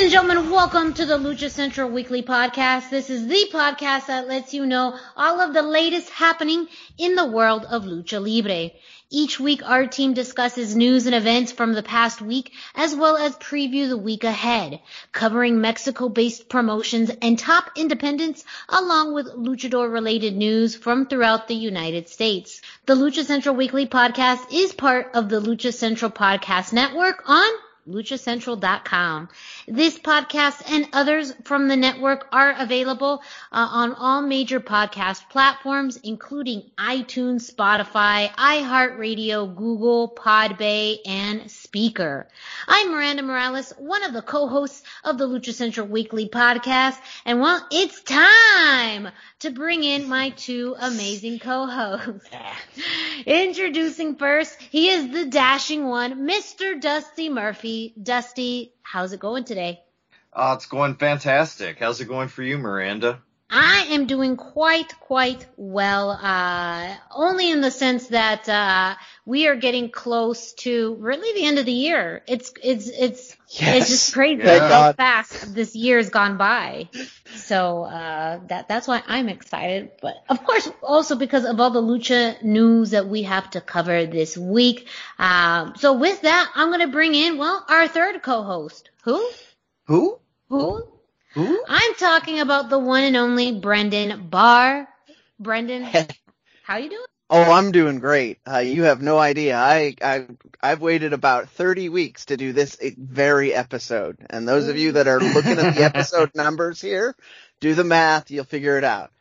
Ladies and gentlemen, welcome to the Lucha Central Weekly Podcast. This is the podcast that lets you know all of the latest happening in the world of Lucha Libre. Each week, our team discusses news and events from the past week, as well as preview the week ahead, covering Mexico-based promotions and top independents, along with luchador-related news from throughout the United States. The Lucha Central Weekly Podcast is part of the Lucha Central Podcast Network on luchacentral.com. This podcast and others from the network are available uh, on all major podcast platforms, including iTunes, Spotify, iHeartRadio, Google, Podbay, and Spreaker. I'm Miranda Morales, one of the co-hosts of the Lucha Central Weekly podcast, and well, it's time to bring in my two amazing co-hosts. Introducing first, he is the dashing one, Mr. Dusty Murphy. Dusty, how's it going today? Oh, it's going fantastic. How's it going for you, Miranda? I am doing quite, quite well, uh, only in the sense that, uh, we are getting close to really the end of the year. It's, it's, it's, Yes. it's just crazy Thank how fast this year's gone by. So, uh, that, that's why I'm excited. But of course, also because of all the lucha news that we have to cover this week. Um, so with that, I'm going to bring in, well, our third co-host. Who? Who? Who? Who? I'm talking about the one and only Brendan Barr. Brendan, how you doing? Oh, I'm doing great. Uh, you have no idea. I, I, I've waited about 30 weeks to do this very episode. And those of you that are looking at the episode numbers here, do the math. You'll figure it out.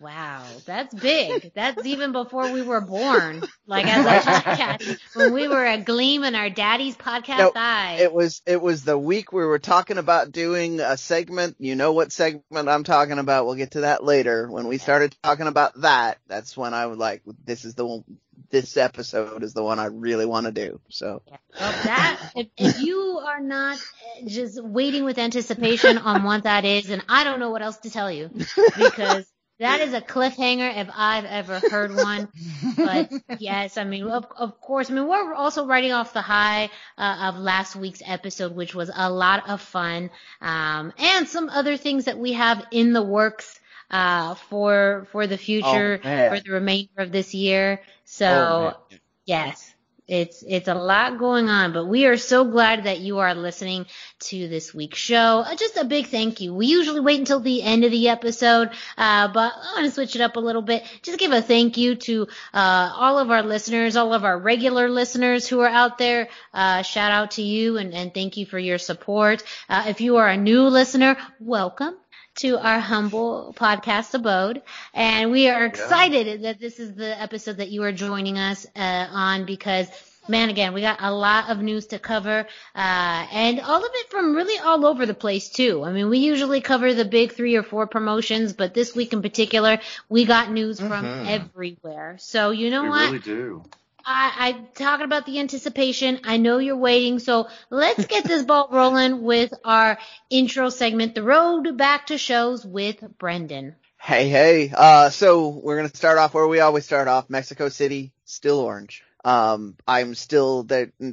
Wow, that's big. That's even before we were born. Like as a podcast, when we were a gleam in our daddy's podcast No, eye. It was, it was the week we were talking about doing a segment. You know what segment I'm talking about. We'll get to that later. When we started talking about that, that's when I was like, this is the one, this episode is the one I really want to do. So. Well, that if, if you are not uh, just waiting with anticipation on what that is, and I don't know what else to tell you because that is a cliffhanger if I've ever heard one. But yes, I mean, of, of course, I mean we're also writing off the high uh, of last week's episode, which was a lot of fun, um, and some other things that we have in the works uh, for for the future Oh, for the remainder of this year. So. Oh. Yes. It's it's a lot going on, but we are so glad that you are listening to this week's show. Uh, Just a big thank you. We usually wait until the end of the episode, uh, but I want to switch it up a little bit. Just give a thank you to uh, all of our listeners, all of our regular listeners who are out there. Uh, shout out to you and, and thank you for your support. Uh, if you are a new listener, welcome to our humble podcast abode. And we are excited that this is the episode that you are joining us uh, on because man, again, we got a lot of news to cover, uh, and all of it from really all over the place too. I mean, we usually cover the big three or four promotions, but this week in particular, we got news from Mhm. everywhere. So you know we what? really do. I, I'm talking about the anticipation. I know you're waiting, so let's get this ball rolling with our intro segment, The Road Back to Shows with Brendan. Hey, hey. Uh, so we're gonna start off where we always start off. Mexico City, still orange. Um, I'm still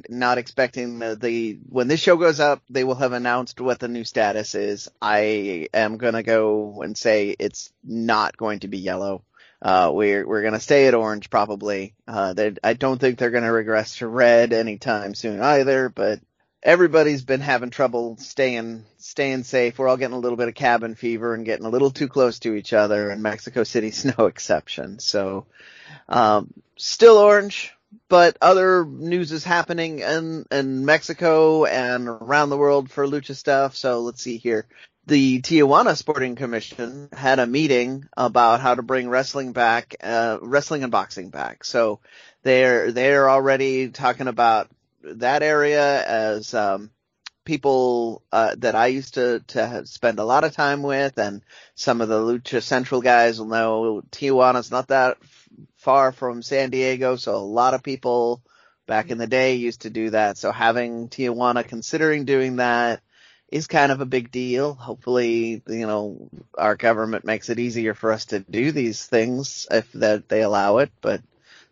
not expecting the, the when this show goes up, they will have announced what the new status is. I am gonna go and say it's not going to be yellow. Uh, we're we're gonna stay at orange probably. Uh, I don't think they're gonna regress to red anytime soon either. But everybody's been having trouble staying staying safe. We're all getting a little bit of cabin fever and getting a little too close to each other, and Mexico City's no exception. So, um, still orange, but other news is happening in in Mexico and around the world for lucha stuff. So let's see here. The Tijuana Sporting Commission had a meeting about how to bring wrestling back, uh, wrestling and boxing back. So they're, they're already talking about that area as, um, people, uh, that I used to, to spend a lot of time with and some of the Lucha Central guys will know Tijuana's not that far from San Diego. So a lot of people back in the day used to do that. So having Tijuana considering doing that, is kind of a big deal. Hopefully, you know, our government makes it easier for us to do these things if that they allow it, but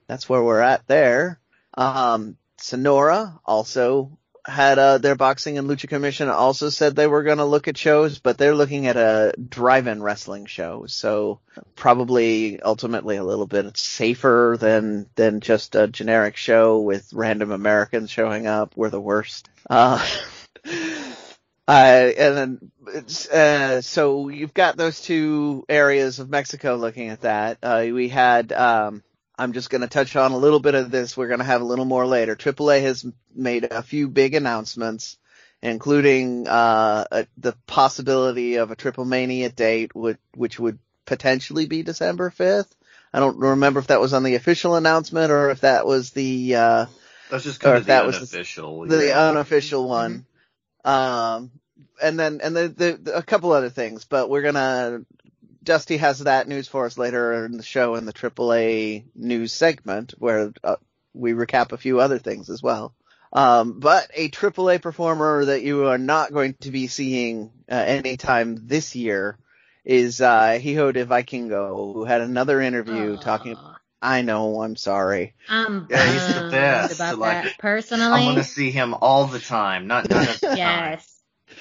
that's where we're at there. Um, Sonora also had uh, their boxing and lucha commission also said they were going to look at shows, but they're looking at a drive-in wrestling show. So probably ultimately a little bit safer than than just a generic show with random Americans showing up. We're the worst. Uh, Uh, and then, uh, so you've got those two areas of Mexico looking at that. Uh, we had, um, I'm just going to touch on a little bit of this. We're going to have a little more later. AAA has made a few big announcements, including, uh, a, the possibility of a Triple Mania date, which, which would potentially be December 5th. I don't remember if that was on the official announcement or if that was the, uh, that's just kind of the unofficial, was the, yeah. the unofficial one. Um, and then, and the, the, the, a couple other things, but we're gonna, Dusty has that news for us later in the show in the AAA news segment where uh, we recap a few other things as well. Um, but a AAA performer that you are not going to be seeing uh, anytime this year is uh, del Vikingo, who had another interview uh. talking. I know. I'm sorry. I'm yeah, he's the best. About like, that. Personally, I want to see him all the time. Not, not yes. Time.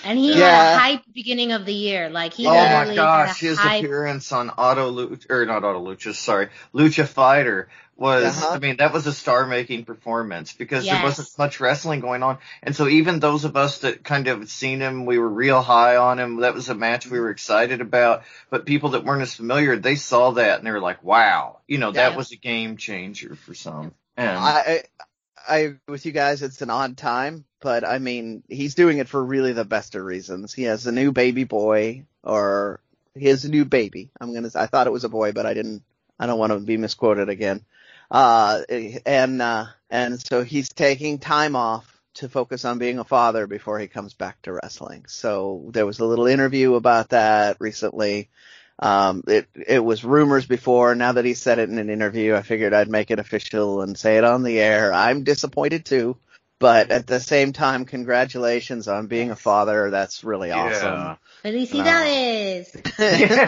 And he yeah. had a hype beginning of the year. Like he. Oh my gosh, his hype. appearance on Auto Lucha, or not Auto Lucha, sorry, Lucha Fighter was, uh-huh. I mean, that was a star-making performance because yes. there wasn't much wrestling going on. And so even those of us that kind of seen him, we were real high on him. That was a match we were excited about. But people that weren't as familiar, they saw that and they were like, wow, you know, that was a game changer for some. And I, I agree with you guys. It's an odd time, but I mean, he's doing it for really the best of reasons. He has a new baby boy, or his new baby. I'm gonna. I thought it was a boy, but I didn't. I don't want to be misquoted again. Uh, and uh, and so he's taking time off to focus on being a father before he comes back to wrestling. So there was a little interview about that recently. Um, it it was rumors before. Now that he said it in an interview, I figured I'd make it official and say it on the air. I'm disappointed too. But at the same time, congratulations on being a father. That's really awesome. Felicidades!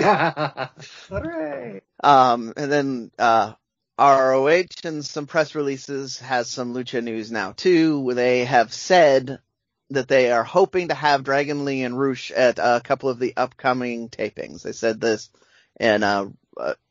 Uh, Hooray! Um, and then, uh, ROH and some press releases has some lucha news now too, they have said that they are hoping to have Dragon Lee and Rush at a couple of the upcoming tapings. They said this in a,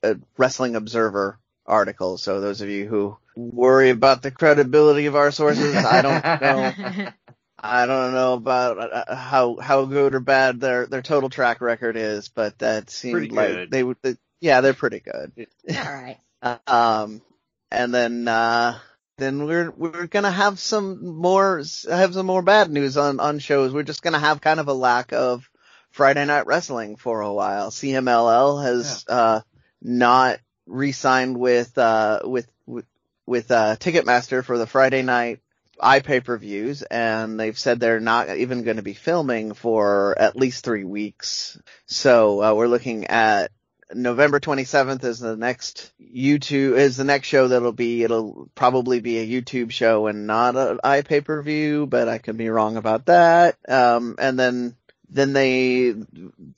a Wrestling Observer article. So those of you who worry about the credibility of our sources. I don't know. I don't know about uh, how how good or bad their their total track record is, but that seemed like they would. They, yeah, they're pretty good. All right. Um, and then uh, then we're we're gonna have some more have some more bad news on on shows. We're just gonna have kind of a lack of Friday night wrestling for a while. CMLL has yeah. uh not re-signed with uh with with with uh, Ticketmaster for the Friday night iPay per views, and they've said they're not even going to be filming for at least three weeks. So uh, we're looking at November 27th is the next YouTube is the next show that'll be it'll probably be a YouTube show and not an iPay per view, but I could be wrong about that. Um, and then then they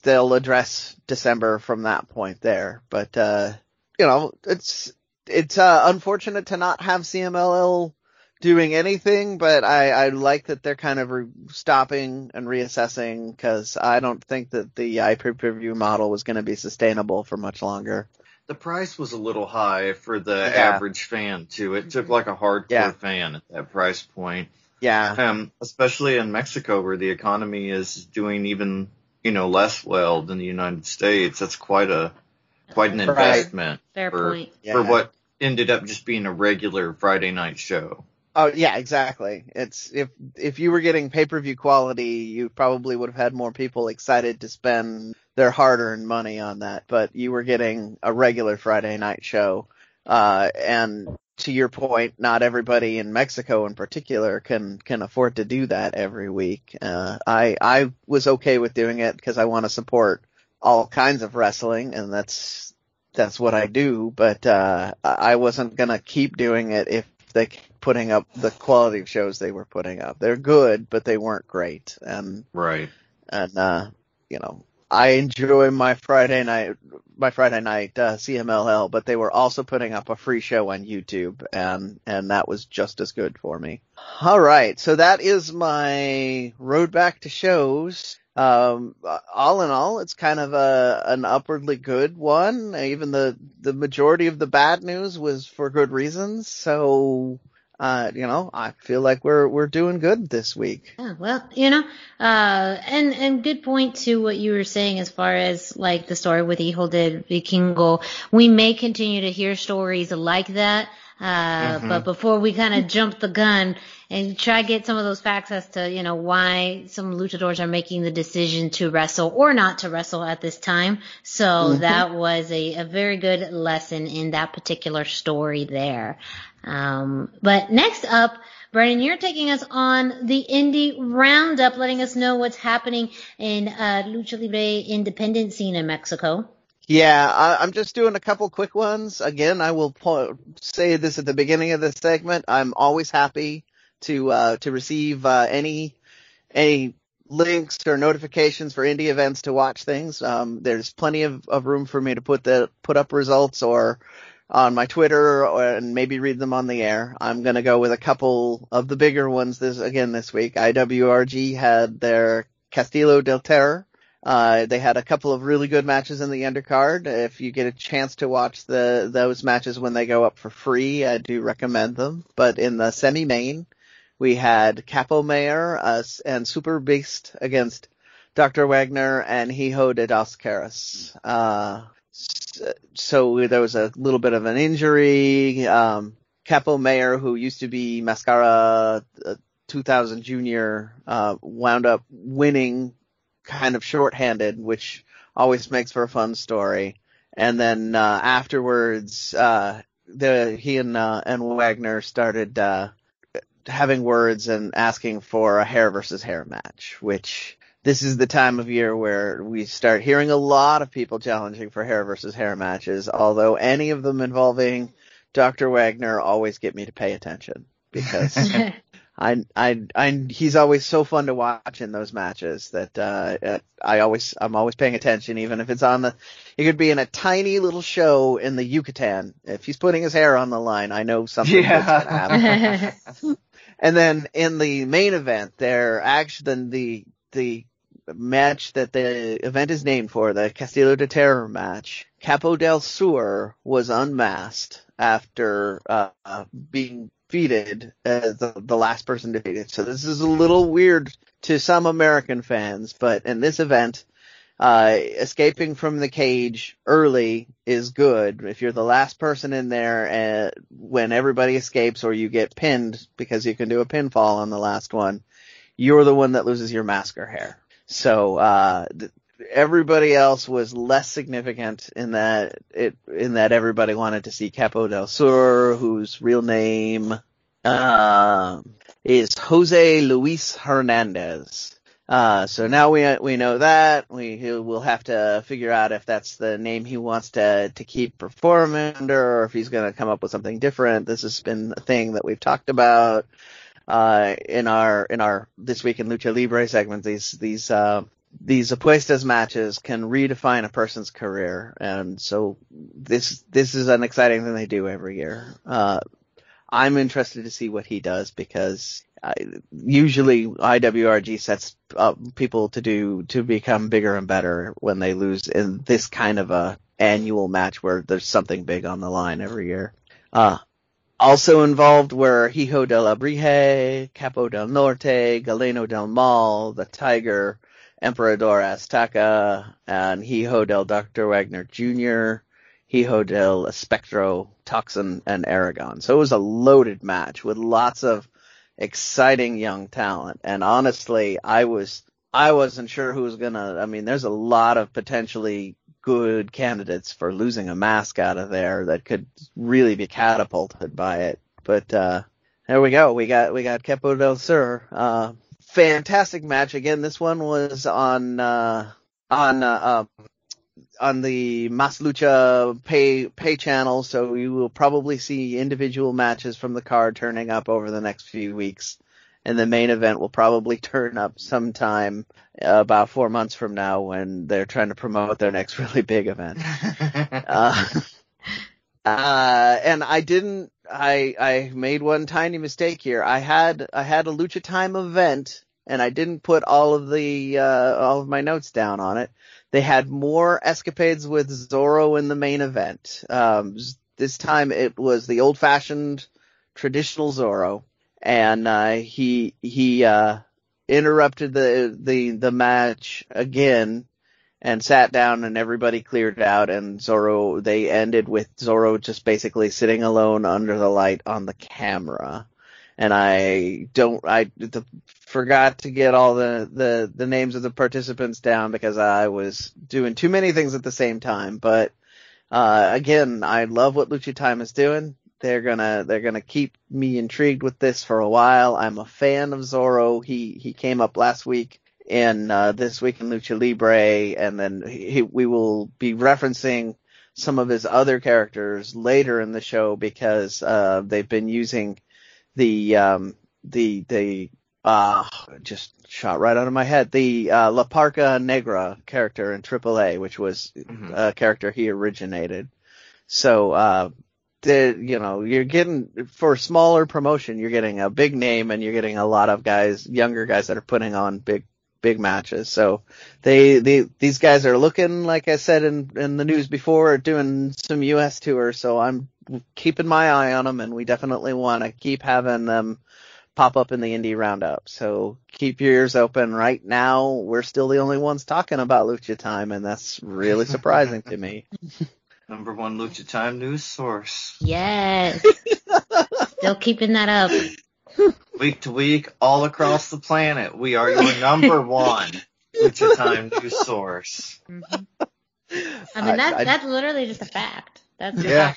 they'll address December from that point there. But uh, you know, it's it's uh, unfortunate to not have CMLL doing anything, but I, I like that they're kind of re- stopping and reassessing because I don't think that the iPay per view model was going to be sustainable for much longer. The price was a little high for the yeah. average fan too. It took like a hardcore yeah. fan at that price point. Yeah. Um, especially in Mexico where the economy is doing even, you know, less well than the United States. That's quite a, quite an investment Fair for, point. Yeah. for what ended up just being a regular Friday night show. Oh yeah, exactly. It's if if you were getting pay per view quality, you probably would have had more people excited to spend their hard earned money on that. But you were getting a regular Friday night show, uh, and to your point, not everybody in Mexico in particular can can afford to do that every week. Uh, I I was okay with doing it because I want to support all kinds of wrestling, and that's that's what I do. But uh, I wasn't gonna keep doing it if they putting up the quality of shows they were putting up. They're good, but they weren't great. And right. And uh, you know, I enjoy my Friday night my Friday night uh, CMLL, but they were also putting up a free show on YouTube, and and that was just as good for me. All right, so that is my road back to shows. Um, all in all, it's kind of a an upwardly good one. Even the the majority of the bad news was for good reasons. So uh, you know, I feel like we're we're doing good this week. Yeah, well, you know, uh, and and good point to what you were saying as far as like the story with del Vikingo. We may continue to hear stories like that. Uh, mm-hmm. but before we kind of jump the gun and try to get some of those facts as to, you know, why some luchadors are making the decision to wrestle or not to wrestle at this time. So mm-hmm. that was a, a very good lesson in that particular story there. Um, but next up, Brennan, you're taking us on the indie roundup, letting us know what's happening in uh, lucha libre independent scene in Mexico. Yeah, I, am just doing a couple quick ones. Again, I will po- say this at the beginning of this segment. I'm always happy to uh, to receive uh, any any links or notifications for indie events to watch things. Um, there's plenty of, of room for me to put the put up results or on my Twitter and maybe read them on the air. I'm to go with a couple of the bigger ones this again this week. IWRG had their Castillo del Terror. Uh, they had a couple of really good matches in the undercard. If you get a chance to watch the those matches when they go up for free, I do recommend them. But in the semi-main, we had Capo Mayor uh, and Super Beast against Dr. Wagner and Hijo de Dos Caras. Uh, so there was a little bit of an injury. Um, Capo Mayor, who used to be Mascara uh, 2000 Junior, uh, wound up winning kind of shorthanded, which always makes for a fun story. And then uh, afterwards, uh, the he and uh, and Wagner started uh, having words and asking for a hair versus hair match, which this is the time of year where we start hearing a lot of people challenging for hair versus hair matches, although any of them involving Dr. Wagner always get me to pay attention because I, I, I, he's always so fun to watch in those matches that, uh, I always, I'm always paying attention, even if it's on the, he could be in a tiny little show in the Yucatan. If he's putting his hair on the line, I know something yeah. and then in the main event, there actually, the, the match that the event is named for, the Castillo de Terror match, Capo del Sur was unmasked after uh, being defeated as the, the last person defeated. So this is a little weird to some American fans, but in this event, uh, escaping from the cage early is good. If you're the last person in there and uh, when everybody escapes or you get pinned because you can do a pinfall on the last one, you're the one that loses your mask or hair. So uh, th- everybody else was less significant in that it in that everybody wanted to see Capo del Sur, whose real name uh, is Jose Luis Hernandez. Uh, so now we we know that we will have to figure out if that's the name he wants to to keep performing under, or if he's going to come up with something different. This has been a thing that we've talked about uh, in our in our this week in lucha libre segment. These these uh, these apuestas matches can redefine a person's career, and so this this is an exciting thing they do every year. Uh, I'm interested to see what he does because Usually IWRG sets up people to do to become bigger and better when they lose in this kind of a annual match where there's something big on the line every year. Uh, also involved were Hijo de la Brige, Capo del Norte, Galeno del Mal, the Tiger, Emperador Azteca, and Hijo del Dr. Wagner Jr., Hijo del Espectro, Toxin, and Aragon. So it was a loaded match with lots of exciting young talent. And honestly, I was, I wasn't sure who was gonna, I mean, there's a lot of potentially good candidates for losing a mask out of there that could really be catapulted by it. But, uh, there we go. We got, we got Capo del Sur, uh, fantastic match. Again, this one was on, uh, on, uh, um, on the Mas Lucha pay pay channel, so you will probably see individual matches from the card turning up over the next few weeks. And the main event will probably turn up sometime uh, about four months from now when they're trying to promote their next really big event. uh, uh, and I didn't, I, I made one tiny mistake here. I had, I had a Lucha Time event and I didn't put all of the, uh, all of my notes down on it. They had more escapades with Zorro in the main event. Um, this time it was the old fashioned traditional Zorro and, uh, he, he, uh, interrupted the, the, the match again and sat down and everybody cleared out and Zorro, they ended with Zorro just basically sitting alone under the light on the camera and I don't I the, forgot to get all the, the the names of the participants down because I was doing too many things at the same time. But uh, again, I love what Lucha Time is doing. They're gonna they're gonna keep me intrigued with this for a while. I'm a fan of Zorro. He he came up last week in uh, this week in Lucha Libre, and then he, we will be referencing some of his other characters later in the show because uh, they've been using the um, the the uh just shot right out of my head the uh, La Parka Negra character in AAA, which was mm-hmm. a character he originated. So uh, the you know you're getting for smaller promotion, you're getting a big name and you're getting a lot of guys, younger guys that are putting on big big matches. So they, they, these guys are looking, like I said in, in the news before, doing some U.S. tours. So I'm keeping my eye on them and we definitely want to keep having them pop up in the indie roundup. So keep your ears open. Right now, we're still the only ones talking about Lucha Time, and that's really surprising to me. Number one Lucha Time news source. Yes. still keeping that up. week to week, all across the planet, we are your number one Lucha Time news source. Mm-hmm. I mean, that, I, that's literally just a fact. That's yeah.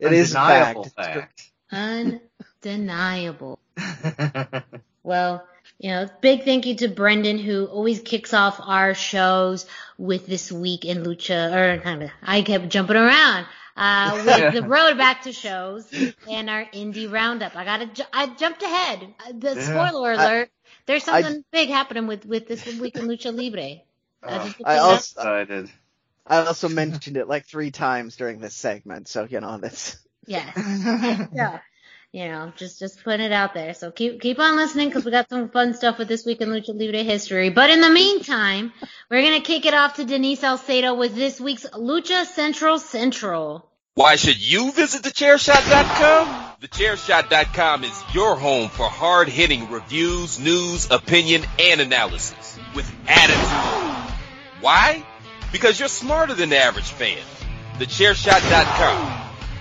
it is fact. fact. Undeniable. well, you know, big thank you to Brendan who always kicks off our shows with this week in Lucha, or kind of, I kept jumping around, uh, with the road back to shows and our indie roundup. I gotta, ju- I jumped ahead. Uh, the yeah. spoiler alert, I, there's something I, big happening with, with this week in Lucha Libre. Uh, I also, excited. I also mentioned it like three times during this segment, so you know that's. Yes. yeah. You know, just just putting it out there. So keep keep on listening because we got some fun stuff with this week in Lucha Libre history. But in the meantime, we're gonna kick it off to Denise Salcedo with this week's Lucha Central Central. Why should you visit thechairshot.com? Thechairshot.com is your home for hard-hitting reviews, news, opinion, and analysis with attitude. Why? because you're smarter than the average fan. TheChairShot.com.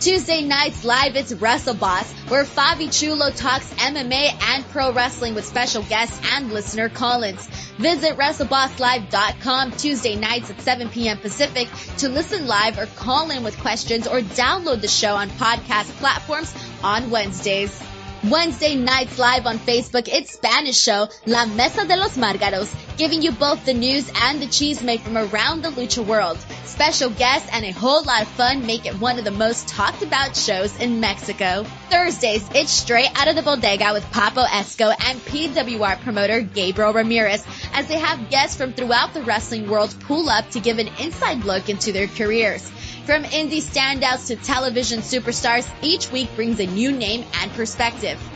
Tuesday nights live, it's Wrestle Boss, where Fabi Chulo talks MMA and pro wrestling with special guests and listener call-ins. Visit WrestleBossLive.com Tuesday nights at 7 p.m. Pacific to listen live or call in with questions or download the show on podcast platforms on Wednesdays. Wednesday nights live on Facebook, it's Spanish show La Mesa de los Margaros, giving you both the news and the cheese made from around the lucha world. Special guests and a whole lot of fun make it one of the most talked about shows in Mexico. Thursdays, it's straight out of the bodega with Papo Esco and PWR promoter Gabriel Ramirez as they have guests from throughout the wrestling world pull up to give an inside look into their careers. From indie standouts to television superstars, each week brings a new name and perspective.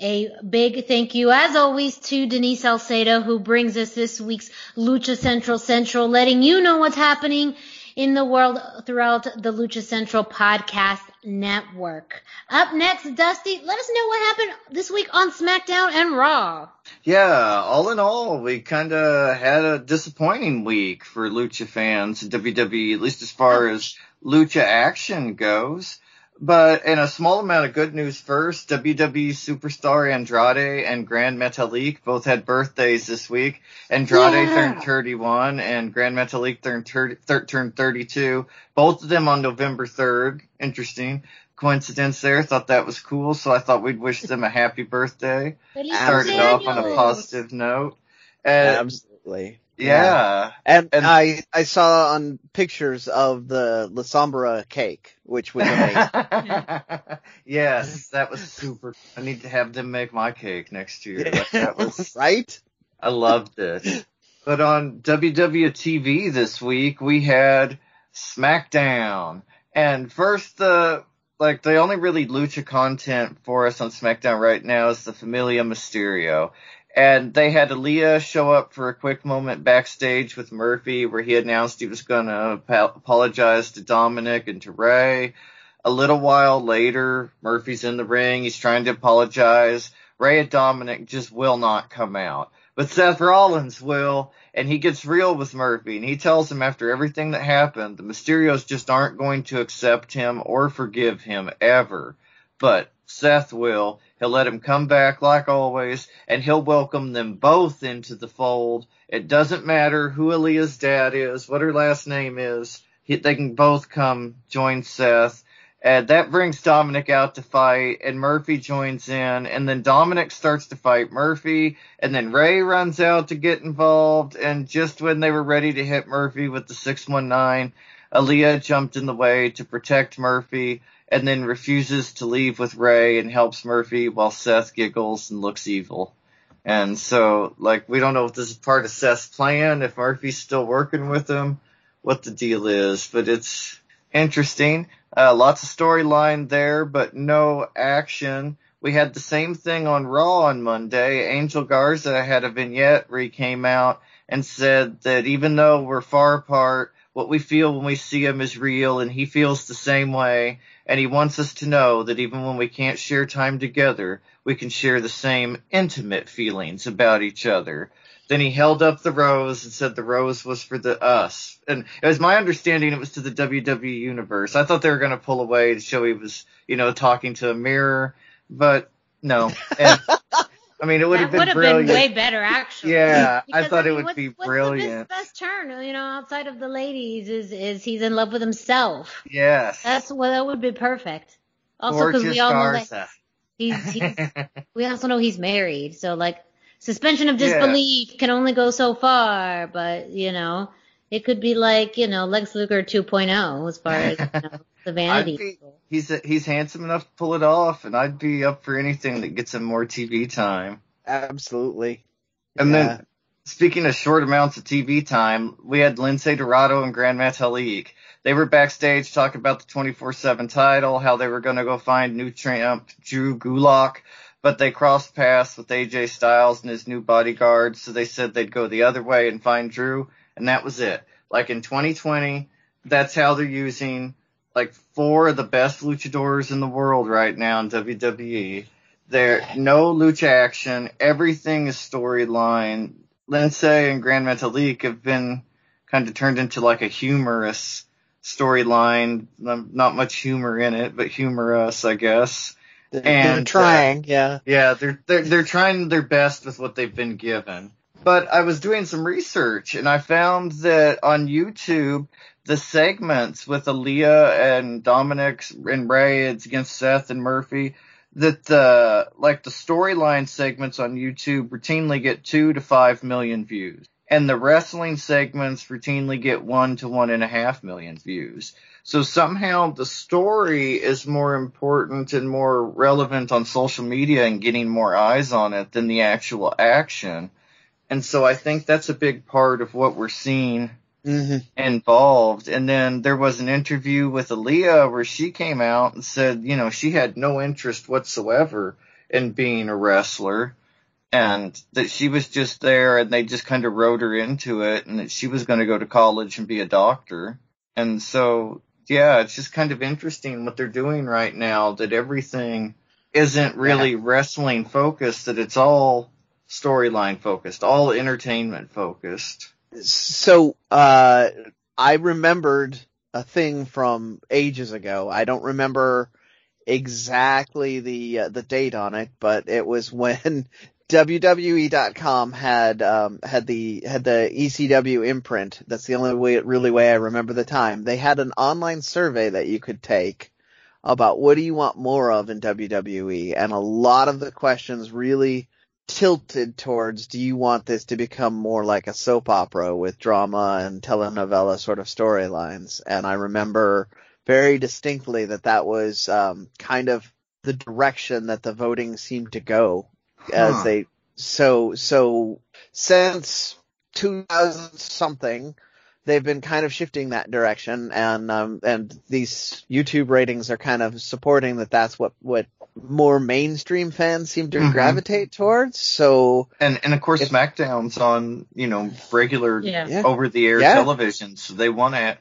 A big thank you, as always, to Denise Salcedo, who brings us this week's Lucha Central Central, letting you know what's happening in the world throughout the Lucha Central podcast network. Up next, Dusty, let us know what happened this week on SmackDown and Raw. Yeah, all in all, we kind of had a disappointing week for Lucha fans in WWE, at least as far as Lucha action goes. But in a small amount of good news first, WWE superstar Andrade and Gran Metalik both had birthdays this week. Andrade yeah. turned 31 and Gran Metalik turned, 30, turned 32. Both of them on November 3rd. Interesting coincidence there. Thought that was cool. So I thought we'd wish them a happy birthday. Started off on a positive note. And, Absolutely. Yeah. And, and, I, I saw on pictures of the La Sombra cake, which was amazing. yes, that was super. I need to have them make my cake next year. Like, that was right. I loved it. But on WWTV this week, we had SmackDown. And first, the, like, the only really lucha content for us on SmackDown right now is the Familia Mysterio and they had Aalyah show up for a quick moment backstage with Murphy where he announced he was going to apologize to Dominik and to Rey. A little while later, Murphy's in the ring. He's trying to apologize. Rey and Dominik just will not come out. But Seth Rollins will, and he gets real with Murphy, and he tells him after everything that happened, the Mysterios just aren't going to accept him or forgive him ever. But Seth will. He'll let him come back like always, and he'll welcome them both into the fold. It doesn't matter who Aalyah's dad is, what her last name is. He, they can both come join Seth. And that brings Dominik out to fight, and Murphy joins in, and then Dominik starts to fight Murphy, and then Rey runs out to get involved, and just when they were ready to hit Murphy with the 619, Aalyah jumped in the way to protect Murphy, and then refuses to leave with Rey and helps Murphy while Seth giggles and looks evil. And so, like, we don't know if this is part of Seth's plan, if Murphy's still working with him, what the deal is, but it's interesting. Uh, lots of storyline there, but no action. We had the same thing on Raw on Monday. Angel Garza had a vignette where he came out and said that even though we're far apart, what we feel when we see him is real and he feels the same way and he wants us to know that even when we can't share time together, we can share the same intimate feelings about each other. Then he held up the rose and said the rose was for the us. And it was my understanding it was to the WWE universe. I thought they were going to pull away to show he was, you know, talking to a mirror, but no. And I mean, it would have been brilliant. been way better, actually. Yeah, because, I thought I mean, it would be brilliant. What's the best, best turn, you know, outside of the ladies, is is he's in love with himself. Yes. That's well, that would be perfect. Also, because we all know that he's, he's we also know he's married, so like suspension of disbelief yeah. can only go so far, but you know, it could be like, you know, Lex Luger 2.0 as far as you know, the vanity. Be, he's he's handsome enough to pull it off, and I'd be up for anything that gets him more TV time. Absolutely. And yeah. then, speaking of short amounts of TV time, we had Lince Dorado and Gran Metalik. They were backstage talking about the 24/7 title, how they were going to go find new champ Drew Gulak, but they crossed paths with AJ Styles and his new bodyguard, so they said they'd go the other way and find Drew and that was it. Like in 2020, that's how they're using like four of the best luchadors in the world right now in WWE. There, no lucha action. Everything is storyline. Lince and Gran Metalik have been kind of turned into like a humorous storyline. Not much humor in it, but humorous, I guess. They're, and they're trying, uh, yeah. Yeah, they're, they're, they're trying their best with what they've been given. But I was doing some research and I found that on YouTube, the segments with Aalyah and Dominik and Rey it's against Seth and Murphy, that the like the storyline segments on YouTube routinely get two to five million views. And the wrestling segments routinely get one to one and a half million views. So somehow the story is more important and more relevant on social media and getting more eyes on it than the actual action. And so I think that's a big part of what we're seeing mm-hmm. involved. And then there was an interview with Aalyah where she came out and said, you know, she had no interest whatsoever in being a wrestler and that she was just there and they just kind of wrote her into it and that she was going to go to college and be a doctor. And so, yeah, it's just kind of interesting what they're doing right now that everything isn't really yeah. wrestling focused, that it's all storyline focused, all entertainment focused. So, uh, I remembered a thing from ages ago. I don't remember exactly the uh, the date on it, but it was when WWE.com had um, had the had the ECW imprint. That's the only way, it really way I remember the time. They had an online survey that you could take about what do you want more of in WWE, and a lot of the questions really tilted towards do you want this to become more like a soap opera with drama and telenovela sort of storylines? And i remember very distinctly that that was um, kind of the direction that the voting seemed to go as they so so since 2000 something they've been kind of shifting that direction and um, and these YouTube ratings are kind of supporting that that's what what more mainstream fans seem to mm-hmm. gravitate towards. So and and of course if, SmackDown's on you know regular yeah. over the air yeah. television, so they want to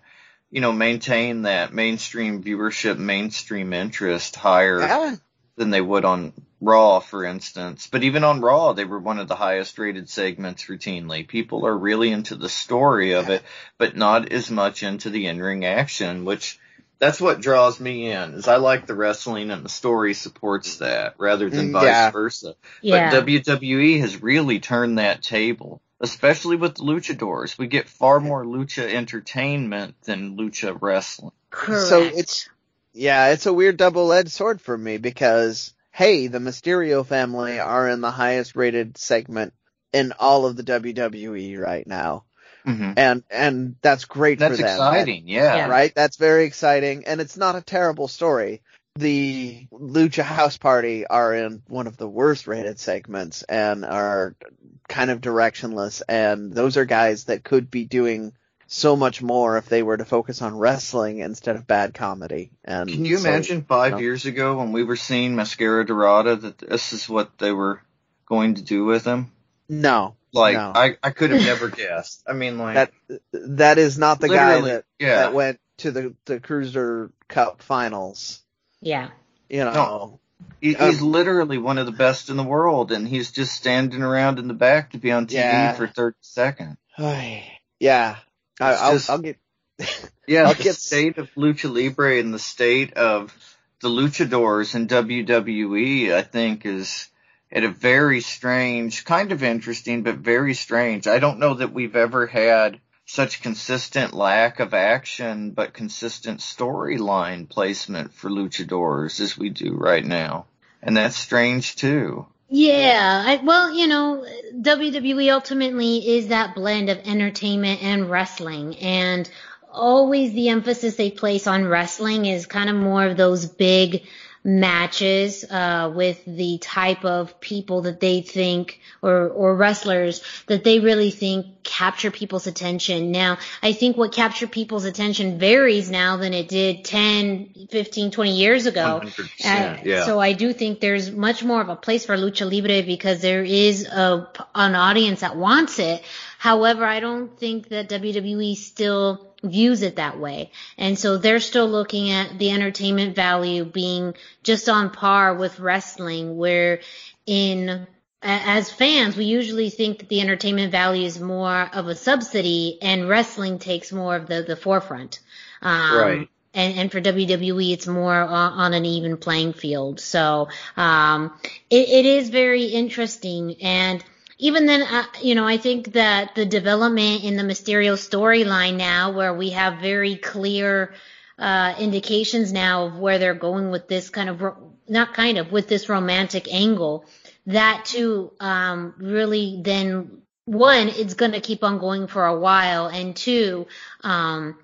you know maintain that mainstream viewership, mainstream interest higher yeah. than they would on Raw, for instance. But even on Raw, they were one of the highest rated segments routinely. People are really into the story of it, but not as much into the in-ring action, which that's what draws me in is I like the wrestling and the story supports that rather than mm, vice yeah. versa. Yeah. But WWE has really turned that table, especially with the luchadors. We get far more lucha entertainment than lucha wrestling. Correct. So it's yeah, it's a weird double-edged sword for me because hey, the Mysterio family are in the highest rated segment in all of the WWE right now. Mm-hmm. And and that's great that's for them. exciting, that, yeah. Right? That's very exciting and it's not a terrible story. The Lucha House Party are in one of the worst rated segments and are kind of directionless and those are guys that could be doing so much more if they were to focus on wrestling instead of bad comedy. And can you so, imagine five you know, years ago when we were seeing Mascara Dorada that this is what they were going to do with him? No, like no. I, I could have never guessed. I mean, like that that is not the guy that yeah. that went to the the Cruiser Cup finals. Yeah, you know. No. He, um, he's literally one of the best in the world, and he's just standing around in the back to be on TV yeah. for 30 seconds. yeah, I, will I'll get. yeah, I'll the get... state of lucha libre and the state of the luchadors in WWE, I think, is at a very strange, kind of interesting, but very strange. I don't know that we've ever had such consistent lack of action, but consistent storyline placement for luchadors as we do right now. And that's strange too. Yeah, I, well, you know, WWE ultimately is that blend of entertainment and wrestling, and always the emphasis they place on wrestling is kind of more of those big matches uh, with the type of people that they think or or wrestlers that they really think capture people's attention. Now, I think what capture people's attention varies now than it did 10, 15, 20 years ago. Uh, yeah. So I do think there's much more of a place for lucha libre because there is a an audience that wants it. However, I don't think that WWE still views it that way. And so they're still looking at the entertainment value being just on par with wrestling where in as fans, we usually think that the entertainment value is more of a subsidy and wrestling takes more of the, the forefront. Um, right. And, and for WWE, it's more on, on an even playing field. So, um, it, it is very interesting. And, even then, uh, you know, I think that the development in the Mysterio storyline now, where we have very clear uh, indications now of where they're going with this kind of, ro- not kind of, with this romantic angle, that too um, really then one, it's going to keep on going for a while, and two, um,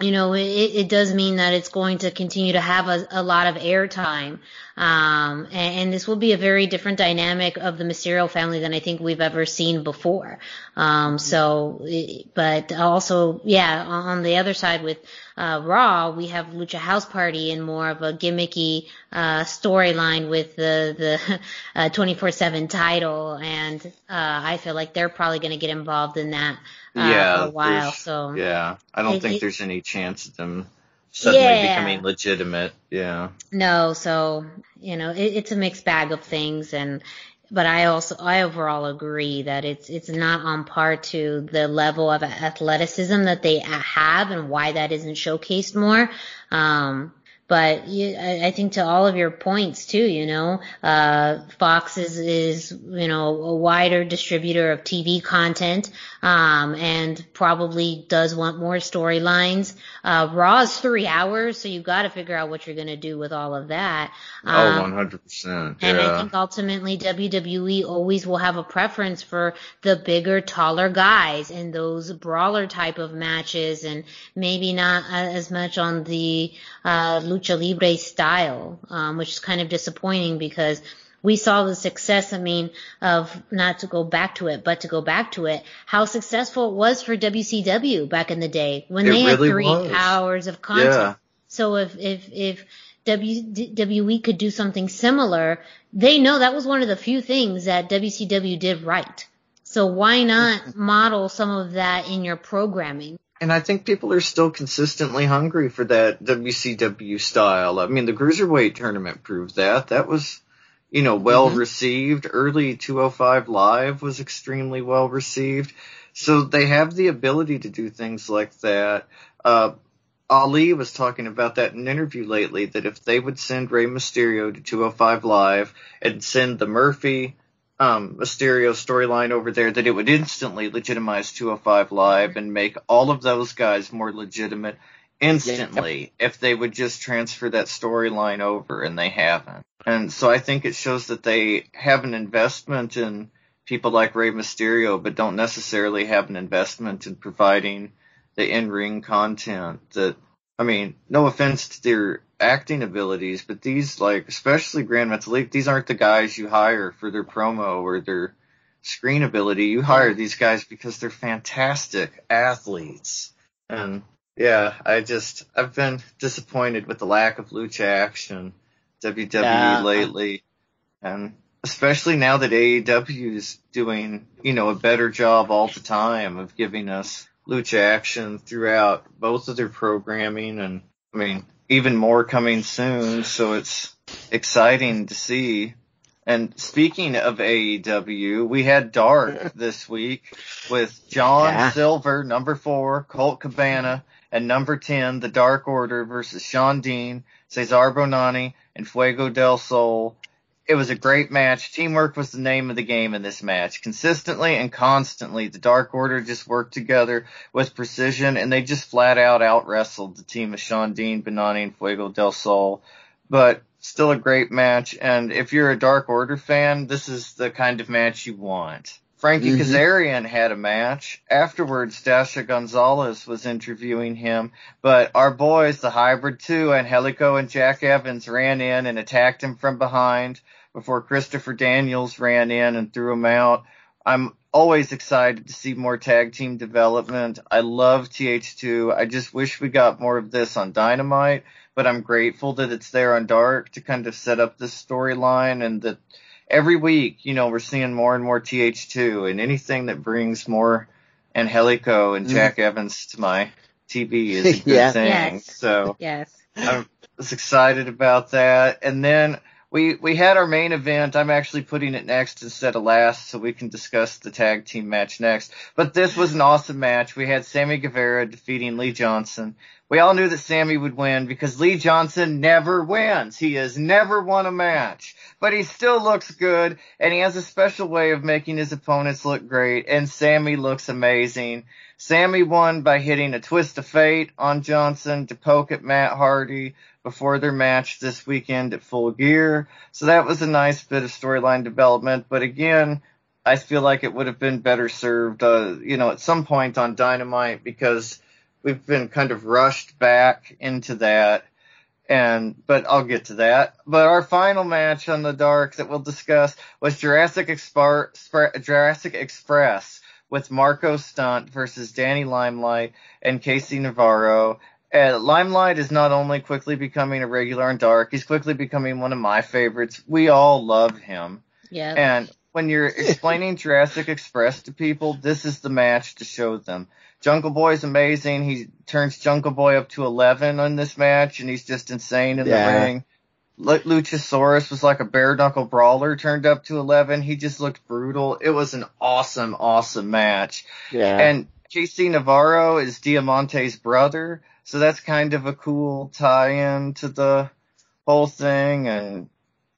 you know, it, it does mean that it's going to continue to have a, a lot of airtime. Um, and, and, this will be a very different dynamic of the Mysterio family than I think we've ever seen before. Um, so, but also, yeah, on the other side with, uh, Raw, we have Lucha House Party and more of a gimmicky, uh, storyline with the, the, uh, 24-7 title. And, uh, I feel like they're probably going to get involved in that, uh, yeah, for a while. So, yeah, I don't it, think it, there's any chance of them suddenly yeah. becoming legitimate. Yeah. No, so you know, it, it's a mixed bag of things, and but I also I overall agree that it's it's not on par to the level of athleticism that they have, and why that isn't showcased more. Um, but you, I think to all of your points too, you know, uh, Fox is, is, you know, a wider distributor of TV content, um, and probably does want more storylines. Uh, Raw is three hours, so you've got to figure out what you're going to do with all of that. Oh, um, oh, 100%. Yeah. And I think ultimately WWE always will have a preference for the bigger, taller guys in those brawler type of matches and maybe not as much on the, uh, lucha libre style, um, which is kind of disappointing because we saw the success, I mean, of not to go back to it, but to go back to it, how successful it was for WCW back in the day when it they really had three was. hours of content. Yeah. So if, if, if WWE could do something similar, they know that was one of the few things that WCW did right. So why not model some of that in your programming? And I think people are still consistently hungry for that WCW style. I mean, the Cruiserweight tournament proved that. That was, you know, well mm-hmm. received. Early 205 Live was extremely well received. So they have the ability to do things like that. Uh, Ali was talking about that in an interview lately that if they would send Rey Mysterio to 205 Live and send the Murphy, um, Mysterio storyline over there that it would instantly legitimize 205 Live and make all of those guys more legitimate instantly yep. if they would just transfer that storyline over and they haven't. And so I think it shows that they have an investment in people like Rey Mysterio, but don't necessarily have an investment in providing the in-ring content that, I mean, no offense to their acting abilities, but these like especially Gran Metalik, these aren't the guys you hire for their promo or their screen ability. You mm-hmm. hire these guys because they're fantastic athletes. And yeah, I just I've been disappointed with the lack of lucha action WWE yeah. lately. And especially now that AEW is doing, you know, a better job all the time of giving us lucha action throughout both of their programming and I mean, even more coming soon, so it's exciting to see. And speaking of AEW, we had Dark this week with John yeah. Silver, number four, Colt Cabana, and number 10, The Dark Order versus Shawn Dean, Cesar Bononi, and Fuego del Sol it was a great match. Teamwork was the name of the game in this match. Consistently and constantly, the Dark Order just worked together with precision, and they just flat out out wrestled the team of Shawn Dean, Bononi, and Fuego del Sol. But still a great match. And if you're a Dark Order fan, this is the kind of match you want. Frankie mm-hmm. Kazarian had a match. Afterwards, Dasha Gonzalez was interviewing him, but our boys, the Hybrid 2, Angelico and Jack Evans ran in and attacked him from behind before Christopher Daniels ran in and threw him out. I'm always excited to see more tag team development. I love TH2. I just wish we got more of this on Dynamite, but I'm grateful that it's there on Dark to kind of set up this storyline and that every week, you know, we're seeing more and more TH2 and anything that brings more Angelico and mm-hmm. Jack mm. Evans to my TV is a good yeah. thing. Yes. So yes. I'm excited about that. And then we we had our main event. I'm actually putting it next instead of last, so we can discuss the tag team match next. But this was an awesome match. We had Sammy Guevara defeating Lee Johnson. We all knew that Sammy would win because Lee Johnson never wins. He has never won a match, but he still looks good and he has a special way of making his opponents look great. And Sammy looks amazing. Sammy won by hitting a twist of fate on Johnson to poke at Matt Hardy before their match this weekend at Full Gear. So that was a nice bit of storyline development. But again, I feel like it would have been better served, uh, you know, at some point on Dynamite because we've been kind of rushed back into that. And, but I'll get to that. But our final match on the dark that we'll discuss was Jurassic, Expar- Jurassic Express with Marco Stunt versus Danny Limelight and KC Navarro. Uh, Limelight is not only quickly becoming a regular on Dark, he's quickly becoming one of my favorites. We all love him. Yeah. And when you're explaining Jurassic Express to people, this is the match to show them. Jungle Boy is amazing. He turns Jungle Boy up to 11 on this match, and he's just insane in yeah. the ring. Luchasaurus was like a bare knuckle brawler turned up to 11. He just looked brutal. It was an awesome, awesome match. Yeah. And KC Navarro is Diamante's brother. So that's kind of a cool tie-in to the whole thing, and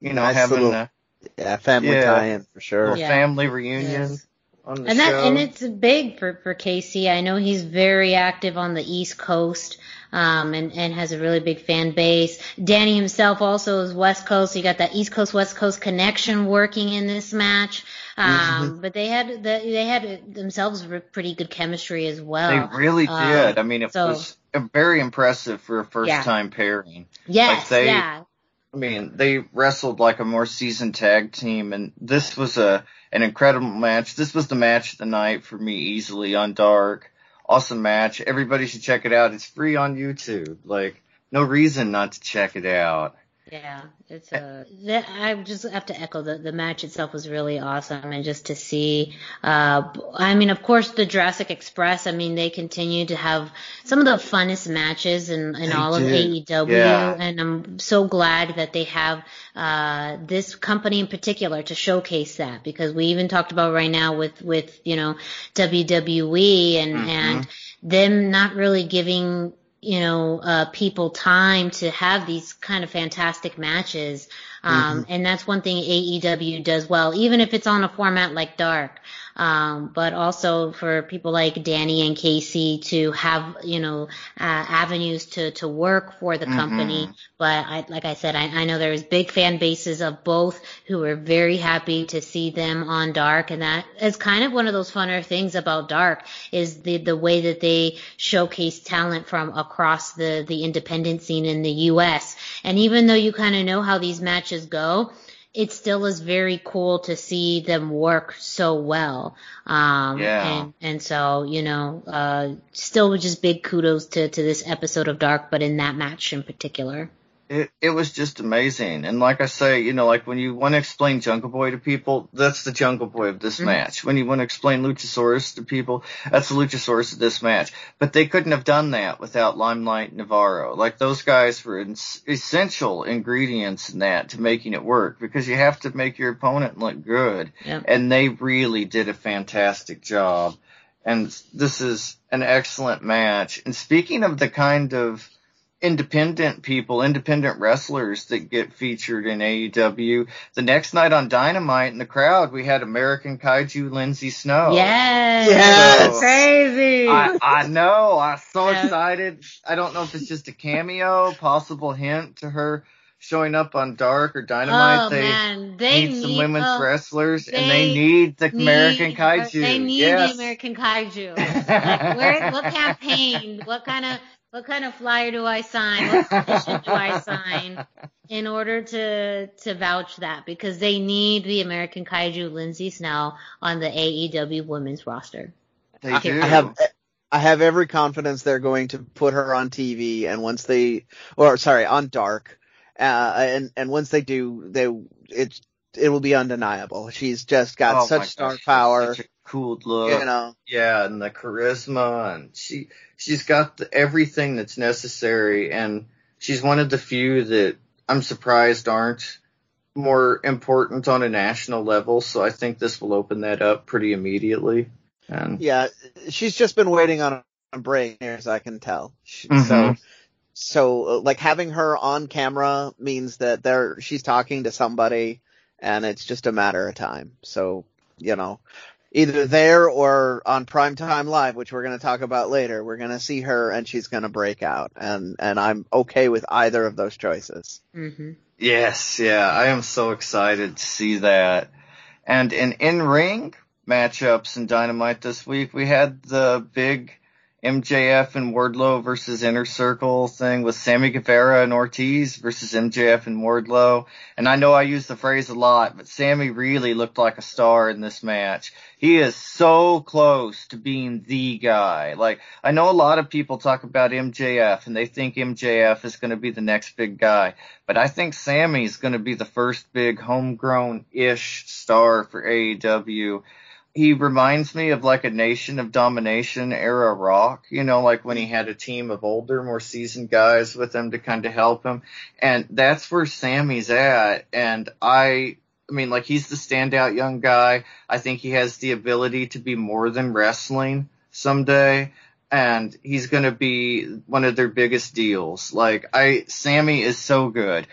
you know, nice having little, a yeah family yeah, tie-in for sure. Yeah. Family reunion. Yes. and show. that and it's big for for KC. I know he's very active on the East Coast. Um, and, and has a really big fan base. Danny himself also is West Coast. So you got that East Coast West Coast connection working in this match. Um, mm-hmm. but they had the, they had themselves pretty good chemistry as well. They really um, did. I mean, it so, was very impressive for a first yeah. time pairing. Yes, like they, yeah. I mean, they wrestled like a more seasoned tag team, and this was a an incredible match. This was the match of the night for me, easily on Dark. Awesome match. Everybody should check it out. It's free on YouTube. Like, no reason not to check it out. Yeah, it's a. I just have to echo the the match itself was really awesome, and just to see. Uh, I mean, of course, the Jurassic Express. I mean, they continue to have some of the funnest matches in in all of AEW, yeah. and I'm so glad that they have uh, this company in particular to showcase that because we even talked about right now with with you know WWE and mm-hmm. and them not really giving you know, uh, people time to have these kind of fantastic matches. Um, mm-hmm. and that's one thing AEW does well, even if it's on a format like Dark um, but also for people like Danny and KC to have you know uh, avenues to to work for the mm-hmm. company. But I, like I said, I, I know there's big fan bases of both who were very happy to see them on Dark, and that is kind of one of those funner things about Dark is the the way that they showcase talent from across the the independent scene in the U.S. And even though you kind of know how these matches go it still is very cool to see them work so well. Um, yeah. and, and so, you know, uh, still just big kudos to, to this episode of Dark, but in that match in particular it, it was just amazing. And like I say, you know, like when you want to explain Jungle Boy to people, that's the Jungle Boy of this mm-hmm. match. When you want to explain Luchasaurus to people, that's the Luchasaurus of this match. But they couldn't have done that without Limelight Navarro. Like those guys were essential ingredients in that to making it work because you have to make your opponent look good. Yep. And they really did a fantastic job. And this is an excellent match. And speaking of the kind of independent people, independent wrestlers that get featured in AEW. The next night on Dynamite in the crowd, we had American Kaiju Lindsay Snow. Yes, yes. So crazy. I, I know. I'm so excited. I don't know if it's just a cameo, possible hint to her showing up on Dark or Dynamite. Oh, they, man. they need, need some women's uh, wrestlers, they and they need the need, American Kaiju. They need yes. the American Kaiju. like, where, what campaign? What kind of what kind of flyer do I sign? What petition do I sign in order to to vouch that? Because they need the American Kaiju Lindsay Snow on the AEW women's roster. They I, do. I have I have every confidence they're going to put her on TV, and once they, or sorry, on Dark, uh, and and once they do, they it it will be undeniable. She's just got Oh such gosh, star she's power, Such a cool look. you know. Yeah, and the charisma, and she she's got the, everything that's necessary, and she's one of the few that I'm surprised aren't more important on a national level. So I think this will open that up pretty immediately. And Yeah, she's just been waiting on a break, as I can tell. She- So, so uh, like having her on camera means that there she's talking to somebody, and it's just a matter of time. So, you know, either there or on Primetime Live, which we're going to talk about later, we're going to see her, and she's going to break out, and and I'm okay with either of those choices. hmm Yes, yeah, I am so excited to see that. And in in-ring matchups in Dynamite this week, we had the big MJF and Wardlow versus Inner Circle thing with Sammy Guevara and Ortiz versus MJF and Wardlow. And I know I use the phrase a lot, but Sammy really looked like a star in this match. He is so close to being the guy. Like, I know a lot of people talk about MJF and they think MJF is going to be the next big guy. But I think Sammy's going to be the first big homegrown-ish star for AEW. He reminds me of like a Nation of Domination era Rock, you know, like when he had a team of older, more seasoned guys with him to kind of help him. And that's where Sammy's at. And I, I mean, like he's the standout young guy. I think he has the ability to be more than wrestling someday and he's going to be one of their biggest deals. Like I, Sammy is so good.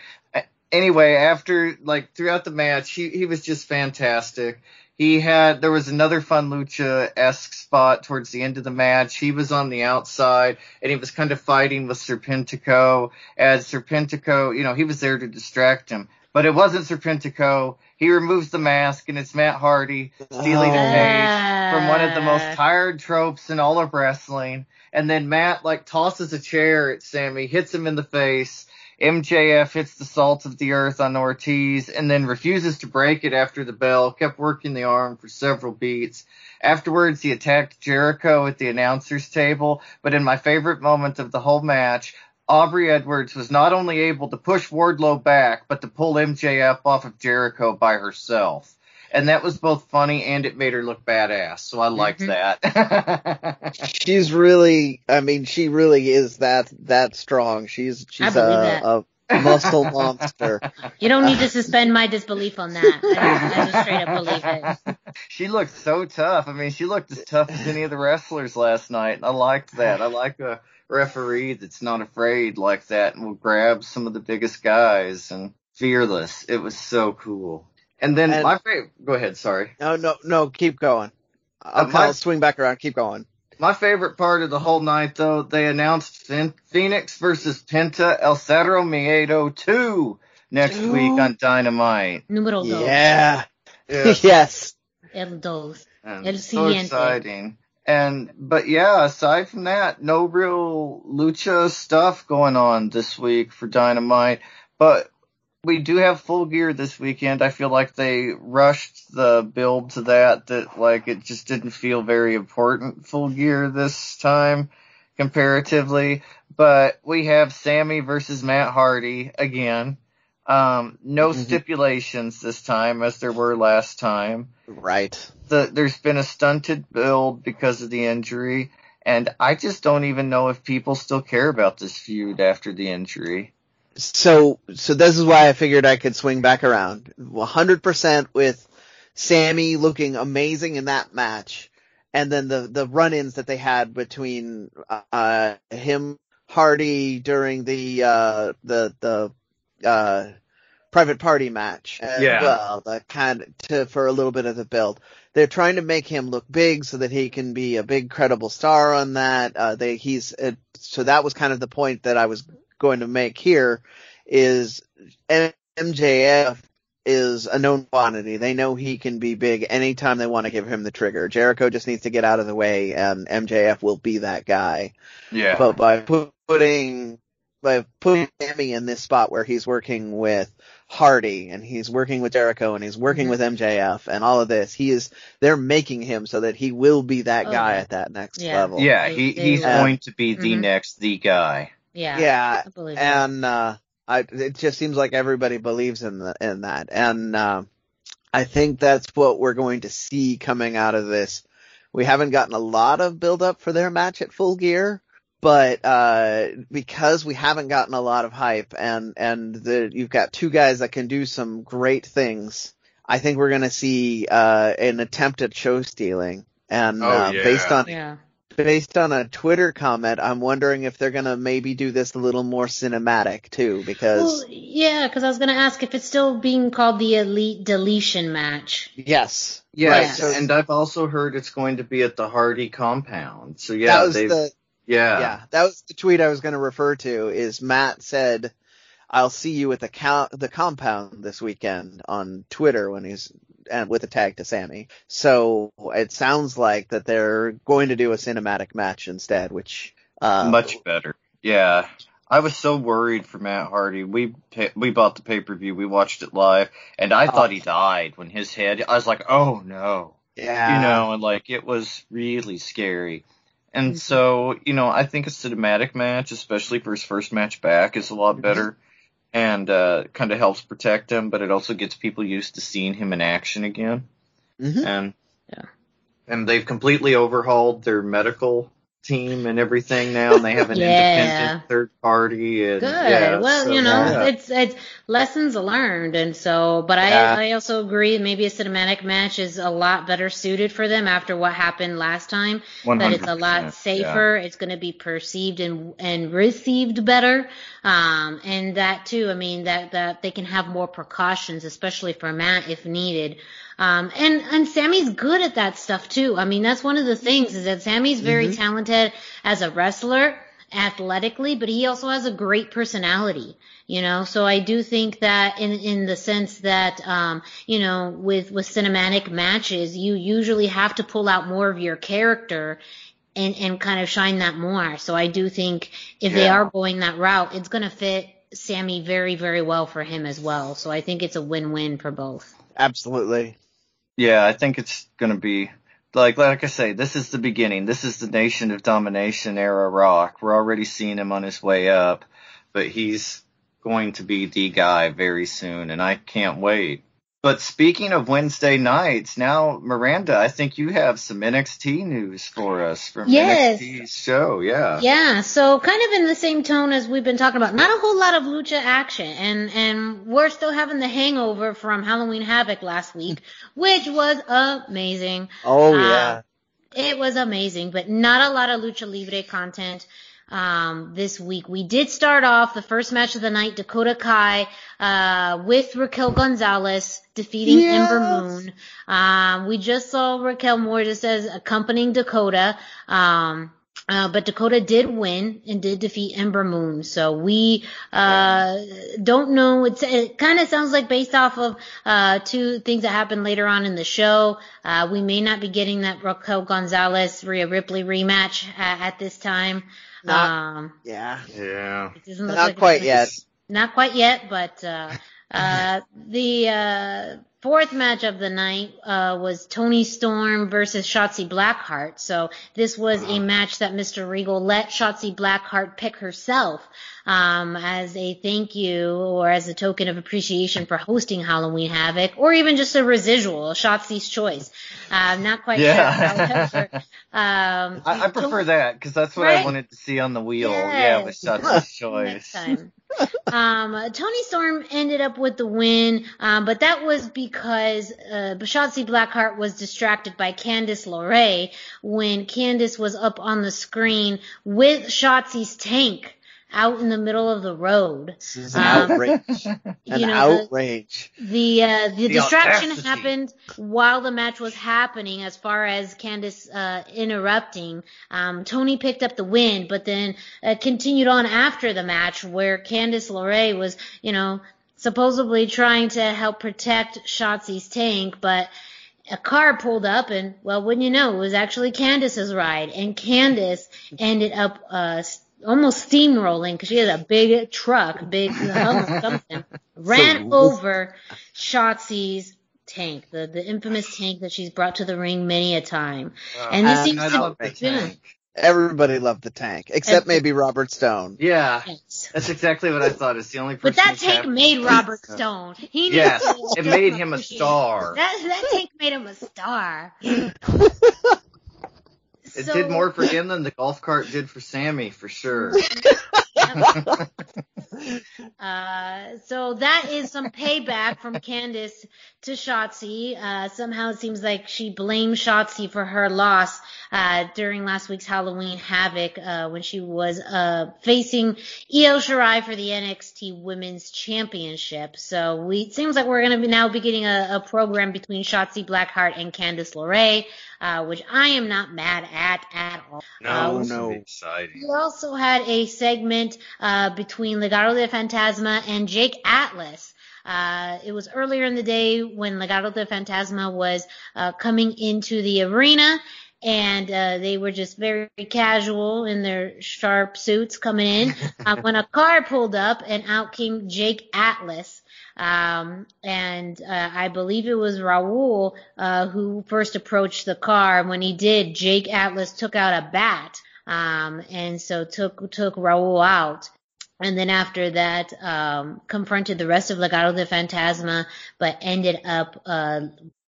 Anyway, after like throughout the match, he he was just fantastic. He had there was another fun lucha esque spot towards the end of the match. He was on the outside and he was kind of fighting with Serpentico. As Serpentico, you know, he was there to distract him, but it wasn't Serpentico. He removes the mask and it's Matt Hardy stealing a Oh. page from one of the most Ah. tired tropes in all of wrestling. And then Matt like tosses a chair at Sammy, hits him in the face. MJF hits the salt of the earth on Ortiz and then refuses to break it after the bell, kept working the arm for several beats. Afterwards, he attacked Jericho at the announcer's table, but in my favorite moment of the whole match, Aubrey Edwards was not only able to push Wardlow back, but to pull MJF off of Jericho by herself. And that was both funny and it made her look badass, so I liked Mhm. that. She's really, I mean, she really is that that strong. She's she's a, a muscle monster. You don't need to suspend my disbelief on that. I just, I just straight up believe it. she looked so tough. I mean, she looked as tough as any of the wrestlers last night. I liked that. I like a referee that's not afraid like that and will grab some of the biggest guys and fearless. It was so cool. And then And- my favorite, go ahead, sorry. No, no, no. Keep going. I'll, Uh, my- I'll swing back around. Keep going. My favorite part of the whole night, though, they announced Phoenix versus Penta El Zero Miedo 2 next Two? week on Dynamite. Numero dos. Yeah. Yeah, yes. El dos. and El so siguiente. exciting. And, but yeah, aside from that, no real lucha stuff going on this week for Dynamite. But we do have full gear this weekend. I feel like they rushed the build to that, that like it just didn't feel very important full gear this time comparatively. But we have Sammy versus Matt Hardy again. Um, no Mhm. stipulations this time as there were last time Right. the there's been a stunted build because of the injury, and I just don't even know if people still care about this feud after the injury. So, so this is why I figured I could swing back around. 100% with Sammy looking amazing in that match. And then the, the run-ins that they had between, uh, him, Hardy during the, uh, the, the, uh, private party match as Yeah. well, that kind of, to, for a little bit of the build. They're trying to make him look big so that he can be a big credible star on that. Uh, they, he's, uh, so that was kind of the point that I was going to make here is MJF is a known quantity. They know he can be big anytime they want to give him the trigger. Jericho just needs to get out of the way and MJF will be that guy. Yeah. But by putting by putting Sammy in this spot where he's working with Hardy and he's working with Jericho and he's working mm-hmm. with MJF and all of this, he is they're making him so that he will be that oh, guy yeah. at that next yeah. level. Yeah, he he's going to be the mm-hmm. next the guy. Yeah. Yeah. And uh I, it just seems like everybody believes in the, in that. And, uh, I think that's what we're going to see coming out of this. We haven't gotten a lot of build up for their match at full gear, but, uh, because we haven't gotten a lot of hype and, and the, you've got two guys that can do some great things. I think we're going to see, uh, an attempt at show stealing. And, oh, uh, yeah. based on, yeah based on a Twitter comment, I'm wondering if they're gonna maybe do this a little more cinematic too, because well, yeah, because I was gonna ask if it's still being called the Elite Deletion match. Yes. Yes, right. and I've also heard it's going to be at the Hardy compound. So yeah, they the, yeah. Yeah, that was the tweet I was going to refer to. Is Matt said, "I'll see you at the the compound this weekend" on Twitter when he's and with a tag to Sammy. So it sounds like that they're going to do a cinematic match instead, which uh, much better. Yeah. I was so worried for Matt Hardy. We we bought the pay per view. We watched it live, and I thought he died when his head. I was like, "Oh no!" Yeah, you know, and like it was really scary. And mm-hmm. so, you know, I think a cinematic match, especially for his first match back, is a lot mm-hmm. better and uh, kind of helps protect him, but it also gets people used to seeing him in action again. Mm-hmm. And yeah. and they've completely overhauled their medical team and everything now, and they have an yeah. independent third party. And, Good. Yeah, well, so, you know, yeah. it's it's lessons learned, and so. But I I also agree. Maybe a cinematic match is a lot better suited for them after what happened last time. That it's a lot safer. It's going to be perceived and and received better. Um, and that too. I mean that that they can have more precautions, especially for Matt if needed. Um, and, and Sammy's good at that stuff too. I mean, that's one of the things is that Sammy's very mm-hmm. talented as a wrestler athletically, but he also has a great personality, you know, so I do think that in, in the sense that, um, you know, with, with cinematic matches, you usually have to pull out more of your character and, and kind of shine that more. So I do think if yeah. they are going that route, it's going to fit Sammy very, very well for him as well. So I think it's a win-win for both. Absolutely. Yeah, I think it's going to be like like I say, this is the beginning. This is the Nation of Domination era Rock. We're already seeing him on his way up, but he's going to be the guy very soon, and I can't wait. But speaking of Wednesday nights, now Miranda, I think you have some NXT news for us from yes. NXT's show. Yeah. Yeah. So kind of in the same tone as we've been talking about. Not a whole lot of lucha action, and and we're still having the hangover from Halloween Havoc last week, which was amazing. Oh uh, yeah. It was amazing, but not a lot of lucha libre content um, this week. We did start off the first match of the night, Dakota Kai uh, with Raquel Gonzalez defeating yes. Ember Moon. Um, we just saw Raquel Mortis as accompanying Dakota. Um, uh, but Dakota did win and did defeat Ember Moon. So we, uh, don't know. It's, it kind of sounds like based off of, uh, two things that happened later on in the show. Uh, we may not be getting that Raquel Gonzalez Rhea Ripley rematch at, at this time. Not, um, yeah. Yeah. Not like quite yet. Not quite yet, but, uh, uh, the, uh, fourth match of the night uh, was Toni Storm versus Shotzi Blackheart. So this was a match that Mr. Regal let Shotzi Blackheart pick herself um, as a thank you or as a token of appreciation for hosting Halloween Havoc, or even just a residual, Shotzi's choice. Uh, not quite yeah. sure. um, I, I, prefer that because that's what right? I wanted to see on the wheel. Yes. Yeah, with Shotzi's choice. Um, Toni Storm ended up with the win, um, but that was because uh, Shotzi Blackheart was distracted by Candice LeRae when Candice was up on the screen with Shotzi's tank out in the middle of the road. This is an um, outrage. an know, outrage. The the, uh, the, the distraction audacity. happened while the match was happening. As far as Candice uh, interrupting, um, Toni picked up the win, but then uh, continued on after the match where Candice LeRae was, you know, supposedly trying to help protect Shotzi's tank, but a car pulled up and well wouldn't you know it was actually Candice's ride. And Candice ended up uh almost steamrolling because she had a big truck big something ran over Shotzi's tank the the infamous tank that she's brought to the ring many a time. Uh, and this seems to yeah, Everybody loved the tank, except maybe Robert Stone. Yeah, yes. that's exactly what I thought. It's the only person. But that tank made Robert Stone. He yes, it made him a star. That that tank made him a star. it so, did more for him than the golf cart did for Sammy, for sure. uh, so that is some payback from Candice to Shotzi. Uh, somehow it seems like she blamed Shotzi for her loss uh, during last week's Halloween Havoc uh, when she was uh, facing Io Shirai for the NXT Women's Championship. So we it seems like we're going to now be getting a, a program between Shotzi Blackheart and Candice LeRae uh, which I am not mad at at all. No, uh, no. Exciting. We also had a segment uh, between Legado del Fantasma and Jake Atlas. Uh, it was earlier in the day when Legado del Fantasma was uh, coming into the arena, and uh, they were just very casual in their sharp suits coming in. uh, when a car pulled up, and out came Jake Atlas. Um, and uh, I believe it was Raul uh, who first approached the car. And when he did, Jake Atlas took out a bat, um, and so took took Raul out. And then after that, um, confronted the rest of Legado de Fantasma, but ended up uh,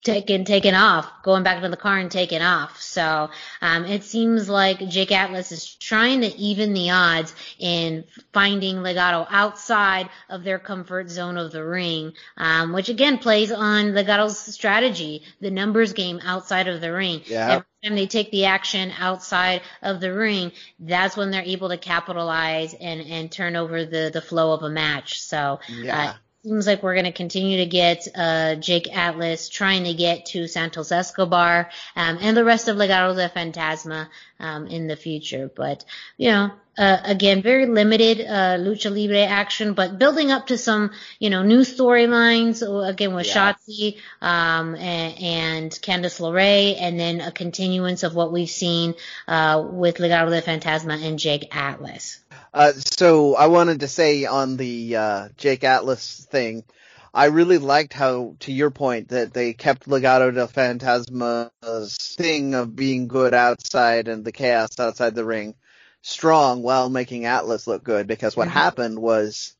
taken taken off, going back to the car and taken off. So um, it seems like Jake Atlas is trying to even the odds in finding Legado outside of their comfort zone of the ring, um, which again plays on Legado's strategy, the numbers game outside of the ring. Yeah. Every time they take the action outside of the ring, that's when they're able to capitalize and and turn over the the flow of a match. So yeah. Uh, seems like we're going to continue to get uh, Jake Atlas trying to get to Santos Escobar um, and the rest of Legado de Fantasma um, in the future. But you know, uh, again, very limited uh, lucha libre action, but building up to some you know new storylines. Again, with yeah. Shotzi um, and, and Candice LeRae, and then a continuance of what we've seen uh, with Legado de Fantasma and Jake Atlas. Uh, so I wanted to say on the uh, Jake Atlas thing, I really liked how, to your point, that they kept Legado del Fantasma's thing of being good outside and the chaos outside the ring strong while making Atlas look good. Because what mm-hmm. happened was,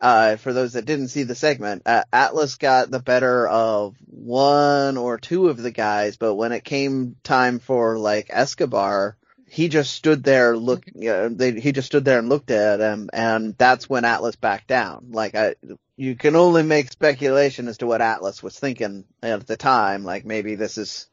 uh, for those that didn't see the segment, uh, Atlas got the better of one or two of the guys, but when it came time for like Escobar, he just stood there look know, they, he just stood there and looked at him and that's when Atlas backed down. Like I you can only make speculation as to what Atlas was thinking at the time. Like maybe this is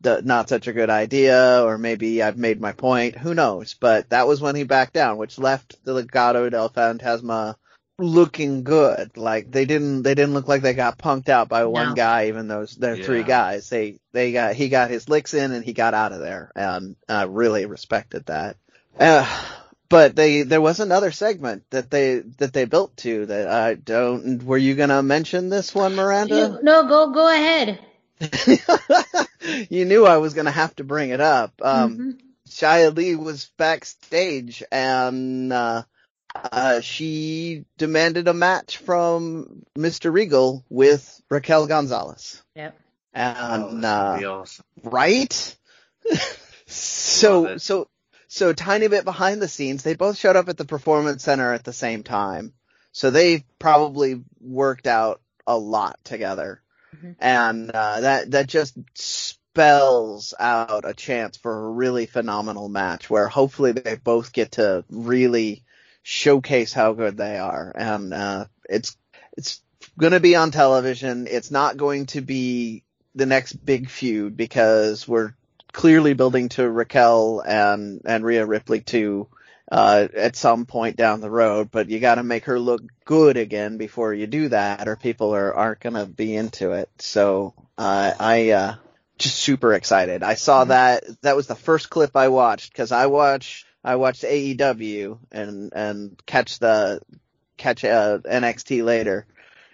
the, not such a good idea or maybe I've made my point. Who knows? But that was when he backed down which left the Legado del Fantasma looking good. Like they didn't they didn't look like they got punked out by one no. guy, even though they're yeah. three guys. They they got he got his licks in and he got out of there, and I really respected that. Uh, but they there was another segment that they that they built to that I don't. Were you gonna mention this one, Miranda? You, no, go go ahead. you knew I was gonna have to bring it up. Um, mm-hmm. Xia Li was backstage and. uh uh, she demanded a match from Mr. Regal with Raquel Gonzalez. Yep. And, oh, uh, awesome. right? so, so, so tiny bit behind the scenes, they both showed up at the performance center at the same time. So they probably worked out a lot together. Mm-hmm. And, uh, that, that just spells out a chance for a really phenomenal match where hopefully they both get to really showcase how good they are. And uh, it's it's going to be on television. It's not going to be the next big feud because we're clearly building to Raquel and and Rhea Ripley too. uh, at some point down the road, but you gotta make her look good again before you do that or people are, aren't gonna be into it. So, uh, I, uh, just super excited. I saw mm-hmm. that, that was the first clip I watched cause I watch, I watched AEW and, and catch the, catch, uh, NXT later.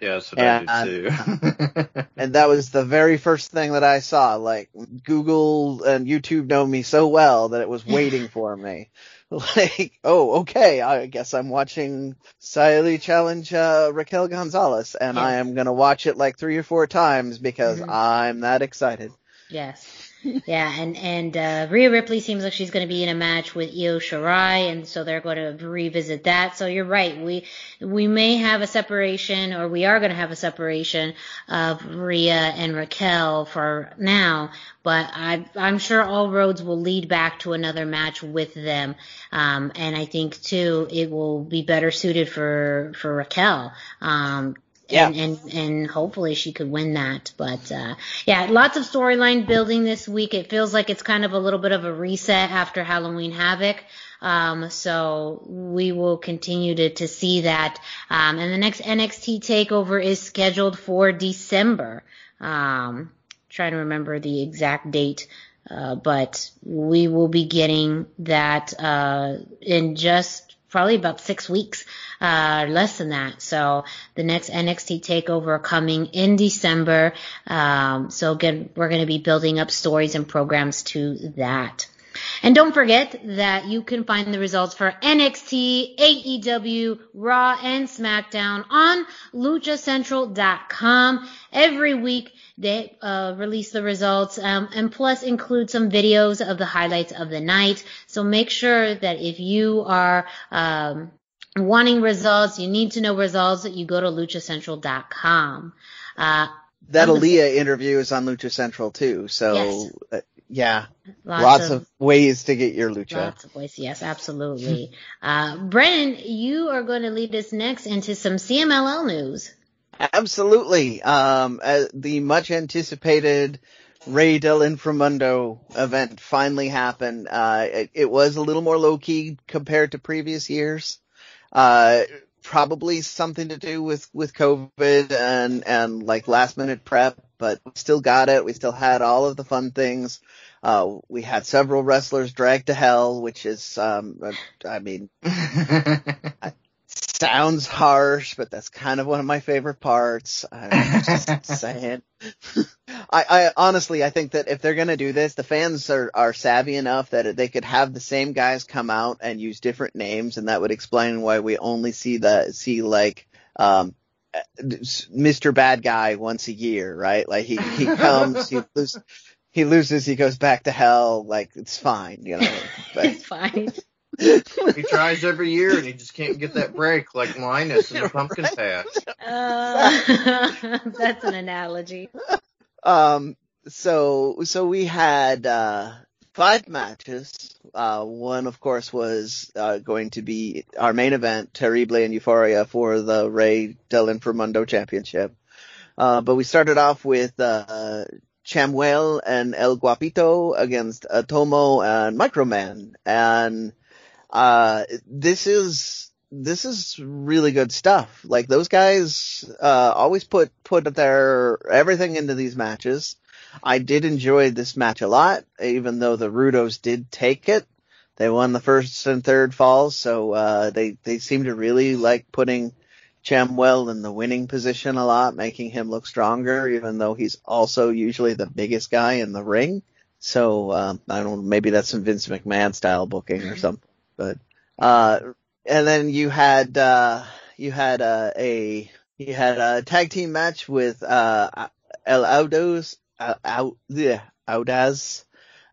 Yeah, that's what and, I did too. and that was the very first thing that I saw. Like Google and YouTube know me so well that it was waiting for me. like, oh, okay, I guess I'm watching Xia challenge uh, Raquel Gonzalez, and yeah. I am gonna watch it like three or four times because mm-hmm. I'm that excited. Yes. Yeah, and and uh, Rhea Ripley seems like she's going to be in a match with Io Shirai, and so they're going to revisit that. So you're right. We we may have a separation, or we are going to have a separation of Rhea and Raquel for now. But I, I'm sure all roads will lead back to another match with them. Um, and I think too, it will be better suited for for Raquel. Um, yeah. and, and, and hopefully she could win that. But, uh, yeah, lots of storyline building this week. It feels like it's kind of a little bit of a reset after Halloween Havoc. Um, so we will continue to, to see that. Um, and the next NXT takeover is scheduled for December. Um, trying to remember the exact date. Uh, but we will be getting that, uh, in just probably about six weeks uh, less than that. So the next NXT takeover coming in December. Um, so again, we're going to be building up stories and programs to that. And don't forget that you can find the results for NXT, AEW, Raw, and SmackDown on luchacentral.com. Every week they uh, release the results um, and plus include some videos of the highlights of the night. So make sure that if you are um, wanting results, you need to know results, you go to luchacentral.com. Uh, that Aalyah interview is on Lucha Central too, so yes. uh, yeah, lots, lots of, of, ways to get your lucha. Lots of ways, yes, absolutely. uh, Brennan, you are going to lead us next into some CMLL news. Absolutely. Um, uh, the much anticipated Rey del Inframundo event finally happened. Uh, it, it, was a little more low key compared to previous years. Uh, probably something to do with, with COVID and, and like last minute prep, but we still got it. We still had all of the fun things. Uh, we had several wrestlers dragged to hell, which is, um, I mean, sounds harsh, but that's kind of one of my favorite parts. I'm just saying. I, I honestly, I think that if they're gonna do this, the fans are, are savvy enough that they could have the same guys come out and use different names, and that would explain why we only see the see like um, Mr. Bad Guy once a year, right? Like he he comes, he loses, he loses, he goes back to hell. Like it's fine, you know. But, it's fine he tries every year and he just can't get that break like Linus in the pumpkin patch. Uh, that's an analogy. Um, so, so we had, uh, five matches. Uh, one of course was, uh, going to be our main event, Terrible and Euforia for the Rey del Inframundo championship. Uh, but we started off with, uh, Chamuel and El Guapito against Atomo and Microman. And uh, this is, this is really good stuff. Like those guys, uh, always put, put their everything into these matches. I did enjoy this match a lot, even though the Rudos did take it. They won the first and third falls, so, uh, they, they seem to really like putting Chamuel in the winning position a lot, making him look stronger, even though he's also usually the biggest guy in the ring. So, um, I don't maybe that's some Vince McMahon style booking or something. But uh, and then you had uh, you had uh, a you had a tag team match with uh, El Audos out yeah, Audaz.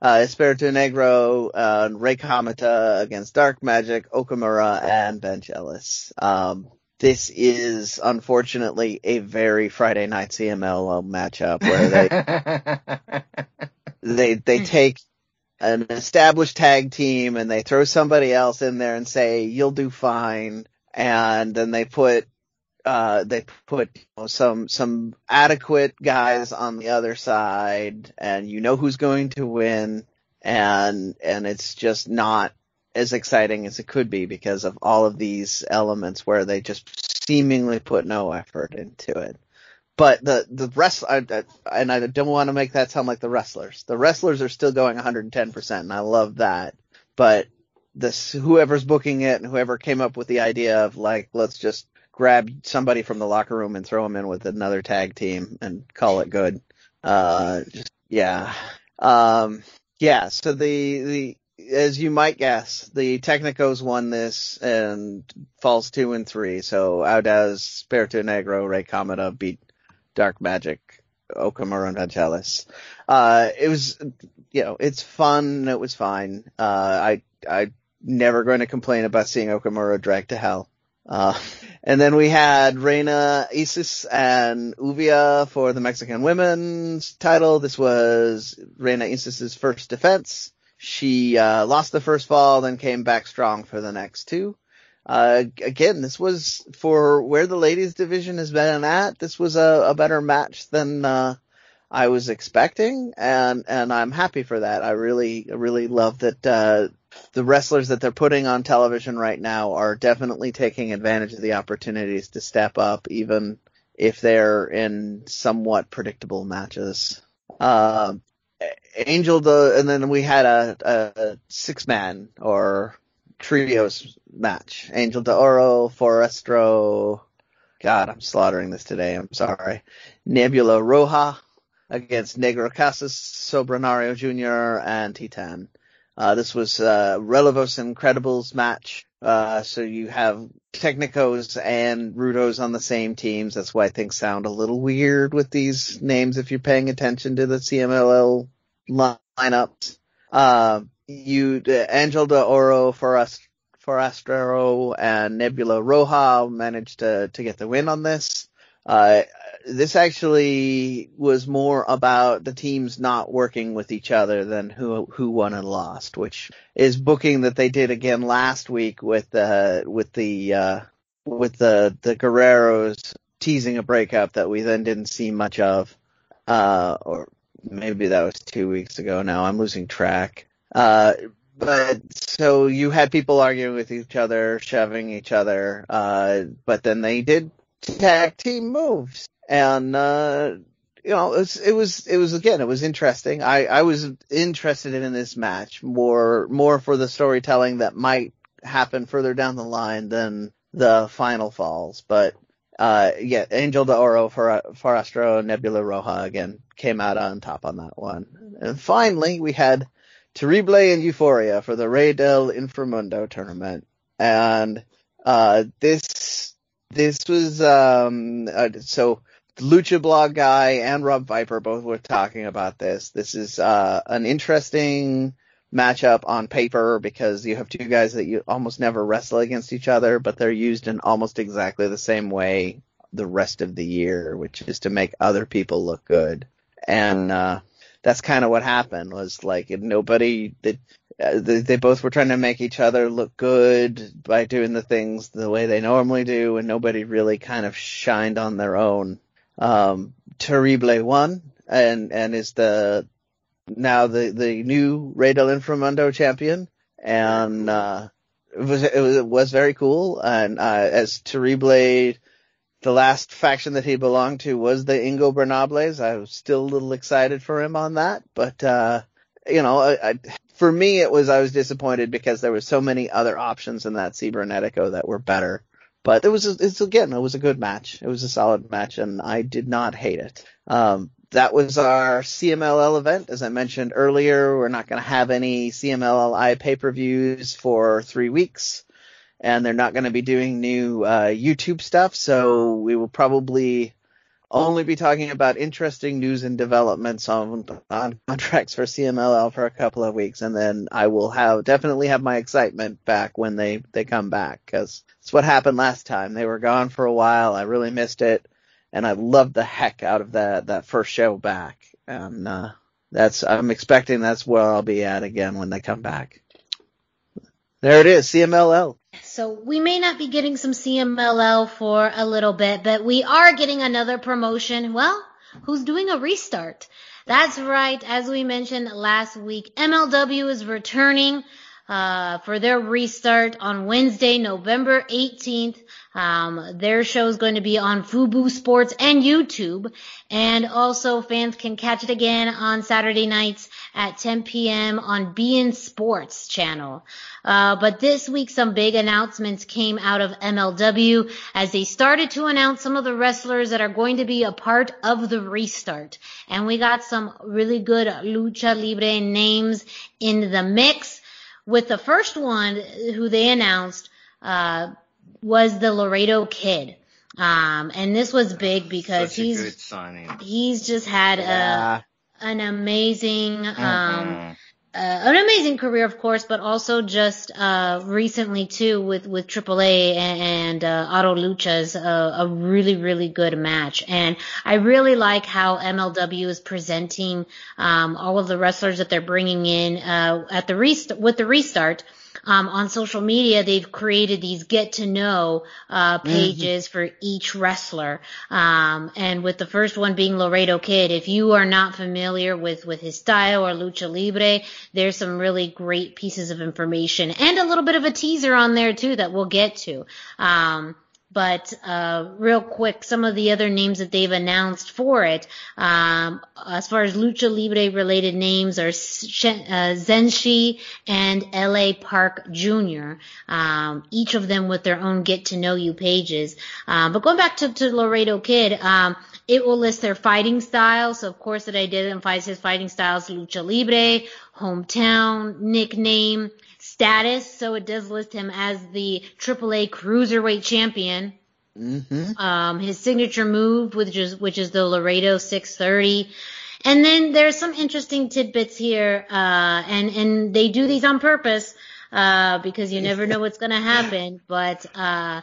Uh, Espíritu Negro, uh, Rey Cometa against Dark Magic, Okamura, and Ben Ellis. Um, this is unfortunately a very Friday night CMLL matchup where they they they take an established tag team and they throw somebody else in there and say, you'll do fine. And then they put, uh, they put you know, some, some adequate guys on the other side and you know who's going to win. And, and it's just not, as exciting as it could be because of all of these elements where they just seemingly put no effort into it. But the the rest, I, I, and I don't want to make that sound like the wrestlers. The wrestlers are still going 110 percent, and I love that. But this whoever's booking it and whoever came up with the idea of like let's just grab somebody from the locker room and throw them in with another tag team and call it good. Uh, just yeah, um, yeah. So the the as you might guess, the Technicos won this and falls two and three. So Audaz, Spirito Negro, Cometa beat Dark Magic, Okamura and Vangelis. Uh, it was, you know, it's fun. It was fine. Uh, I, I never going to complain about seeing Okamura dragged to hell. Uh, and then we had Reina Isis and Lluvia for the Mexican women's title. This was Reina Isis's first defense. She uh, lost the first fall, then came back strong for the next two. Uh, again, this was for where the ladies division has been at. This was a, a better match than uh, I was expecting, and and I'm happy for that. I really really love that uh, the wrestlers that they're putting on television right now are definitely taking advantage of the opportunities to step up, even if they're in somewhat predictable matches. Uh, Angel the, and then we had a, a six man or trios match. Angel de Oro, Forastero, God, I'm slaughtering this today. I'm sorry. Nebula Roja against Negro Casas, Soberano Jr. and Titan. Uh, this was uh, Relevos Incredibles match. Uh, so you have Technicos and Rudos on the same teams. That's why things sound a little weird with these names if you're paying attention to the CMLL lineups. Uh, you, uh, Angel de Oro for us, Forastero and Nebula Roja managed to, to get the win on this. Uh, this actually was more about the teams not working with each other than who who won and lost, which is booking that they did again last week with the with the uh, with the the Guerreros teasing a breakup that we then didn't see much of, uh, or maybe that was two weeks ago now. I'm losing track. Uh, but so you had people arguing with each other, shoving each other, uh, but then they did tag team moves. And, uh, you know, it was, it was, it was again, it was interesting. I, I was interested in this match more, more for the storytelling that might happen further down the line than the final falls. But, uh, yeah, Angel de Oro for Forastero Nebula Roja again came out on top on that one. And finally, we had Terrible and Euforia for the Rey del Inframundo tournament. And, uh, this, this was, um, uh, so Lucha Blog guy and Rob Viper both were talking about this. This is, uh, an interesting, matchup on paper because you have two guys that you almost never wrestle against each other, but they're used in almost exactly the same way the rest of the year, which is to make other people look good. And, uh, that's kind of what happened was like nobody that uh, they, they both were trying to make each other look good by doing the things the way they normally do and nobody really kind of shined on their own. Um, Terrible won and, and is the, now the the new Rey del Inframundo champion, and uh, it was it was, it was very cool. And uh, as Terrible, the last faction that he belonged to was the Ingobernables. I was still a little excited for him on that, but uh, you know, I, I, for me it was I was disappointed because there were so many other options in that Cibernetico that were better. But it was, it's again, it was a good match. It was a solid match, and I did not hate it. Um, that was our CMLL event. As I mentioned earlier, we're not going to have any CMLL pay-per-views for three weeks, and they're not going to be doing new uh, YouTube stuff. So we will probably only be talking about interesting news and developments on, on contracts for CMLL for a couple of weeks, and then I will have definitely have my excitement back when they they come back because it's what happened last time. They were gone for a while. I really missed it and I loved the heck out of that that first show back. And uh, that's I'm expecting that's where I'll be at again when they come back. There it is, CMLL. So we may not be getting some CMLL for a little bit, but we are getting another promotion. Well, who's doing a restart? That's right. As we mentioned last week, MLW is returning uh, for their restart on Wednesday, November 18th. Um, their show is going to be on Fubo Sports and YouTube. And also fans can catch it again on Saturday nights at 10 p.m. on beIN Sports channel. Uh, but this week some big announcements came out of MLW as they started to announce some of the wrestlers that are going to be a part of the restart. And we got some really good lucha libre names in the mix with the first one who they announced, uh, was the Laredo Kid. Um, and this was big because he's he's just had yeah. a an amazing um mm-hmm. uh, an amazing career, of course, but also just uh, recently too with with AAA and, and uh, Auto Luchas a, a really really good match, and I really like how MLW is presenting um, all of the wrestlers that they're bringing in uh, at the rest with the restart um, on social media, they've created these get to know uh, mm-hmm. pages mm-hmm. for each wrestler. Um, and with the first one being Laredo Kid, if you are not familiar with with his style or lucha libre, there's some really great pieces of information and a little bit of a teaser on there too that we'll get to. Um, but uh, real quick, some of the other names that they've announced for it, um, as far as lucha libre related names, are uh, Zenshi and L.A. Park Jr. Um, each of them with their own get to know you pages. Um, but going back to, to Laredo Kid, um, it will list their fighting styles. So of course, it identifies his fighting styles: lucha libre, hometown, nickname status, so it does list him as the AAA Cruiserweight Champion. Mm-hmm. Um, his signature move, which is which is the Laredo 630. And then there's some interesting tidbits here, uh, and and they do these on purpose uh, because you never know what's going to happen. But uh,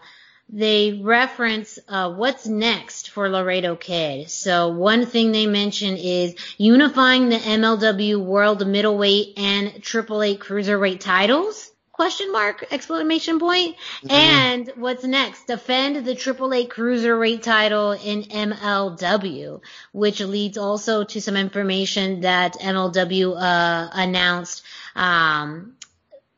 they reference uh, what's next for Laredo Kid. So one thing they mention is unifying the MLW World Middleweight and AAA Cruiserweight titles. Question mark exclamation point. Mm-hmm. And what's next? Defend the AAA Cruiserweight title in MLW, which leads also to some information that MLW uh, announced um,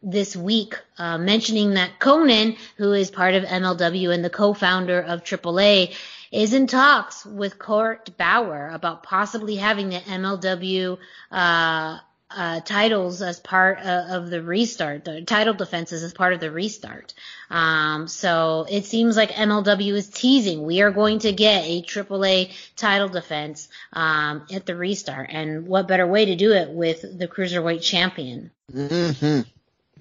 this week, uh, mentioning that Konnan, who is part of MLW and the co-founder of AAA, is in talks with Court Bauer about possibly having the MLW uh, uh, titles as part of the restart, the title defenses as part of the restart. Um, so it seems like MLW is teasing. We are going to get a AAA title defense um, at the restart, and what better way to do it with the cruiserweight champion? Mm-hmm.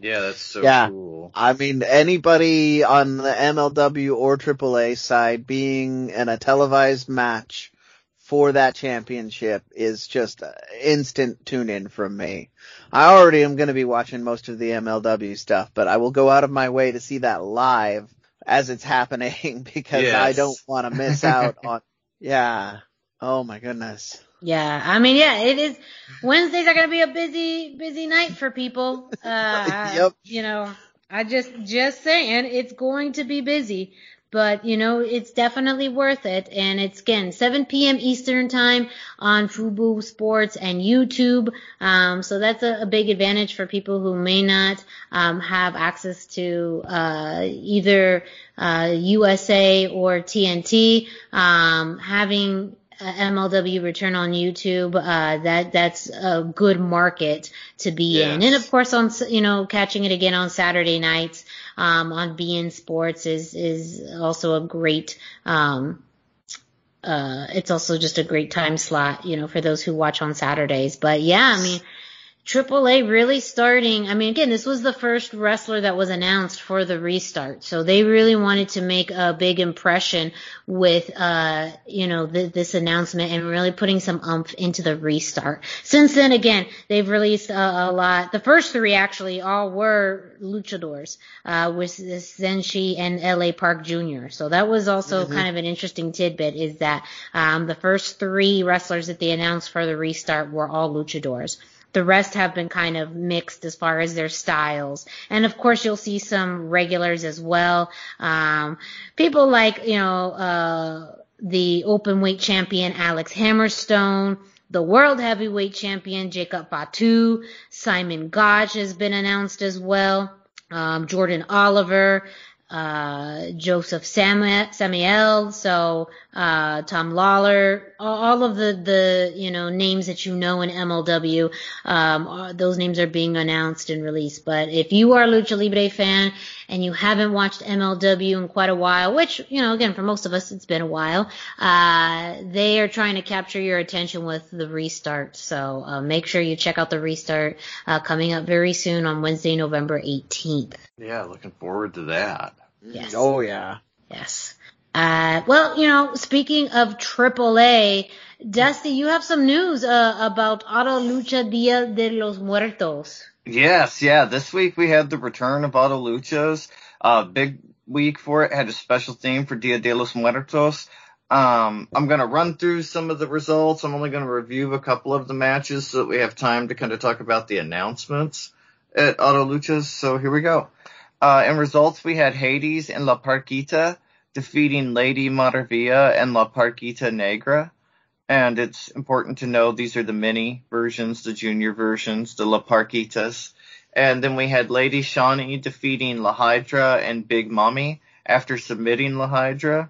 Yeah, that's so yeah. cool. I mean, anybody on the MLW or AAA side being in a televised match for that championship is just instant tune in from me. I already am going to be watching most of the MLW stuff, but I will go out of my way to see that live as it's happening because yes. I don't want to miss out on, yeah. Oh my goodness. Yeah, I mean, yeah, it is. Wednesdays are gonna be a busy, busy night for people. Uh, yep. You know, I just, just saying, it's going to be busy, but you know, it's definitely worth it. And it's again 7 p.m. Eastern time on Fubo Sports and YouTube. Um, so that's a, a, big advantage for people who may not um, have access to uh, either uh, USA or TNT. Um, having MLW return on YouTube, uh, that that's a good market to be yes. in. And of course, on you know catching it again on Saturday nights um, on beIN Sports is is also a great. Um, uh, it's also just a great time slot, you know, for those who watch on Saturdays. But yeah, I mean, AAA really starting. I mean, again, this was the first wrestler that was announced for the restart, so they really wanted to make a big impression with, uh, you know, th- this announcement and really putting some umph into the restart. Since then, again, they've released a, a lot. The first three actually all were luchadors, uh, with Zenshi and L.A. Park Jr. So that was also mm-hmm. kind of an interesting tidbit is that, um, the first three wrestlers that they announced for the restart were all luchadors. The rest have been kind of mixed as far as their styles. And of course you'll see some regulars as well. Um, people like, you know, uh, the open weight champion Alex Hammerstone, the world heavyweight champion Jacob Fatu, Simon Gotch has been announced as well, um, Jordan Oliver, uh, Josef Samael, so uh, Tom Lawlor, all of the the you know names that you know in MLW, um, those names are being announced and released. But if you are a Lucha Libre fan and you haven't watched MLW in quite a while, which you know again for most of us it's been a while, uh, they are trying to capture your attention with the restart. So uh, make sure you check out the restart uh, coming up very soon on Wednesday, November 18th. Yeah, looking forward to that. Yes. Oh yeah. Yes. Uh, well, you know, speaking of AAA, Dusty, you have some news uh, about Auto Lucha Dia de los Muertos. Yes, yeah. This week we had the return of Auto Luchas. Uh, big week for it. Had a special theme for Dia de los Muertos. Um, I'm going to run through some of the results. I'm only going to review a couple of the matches so that we have time to kind of talk about the announcements at Auto Luchas. So here we go. Uh, in results, we had Hades and La Parquita defeating Lady Maravilla and La Parquita Negra. And it's important to know these are the mini versions, the junior versions, the La Parquitas. And then we had Lady Shani defeating La Hiedra and Big Mommy after submitting La Hiedra.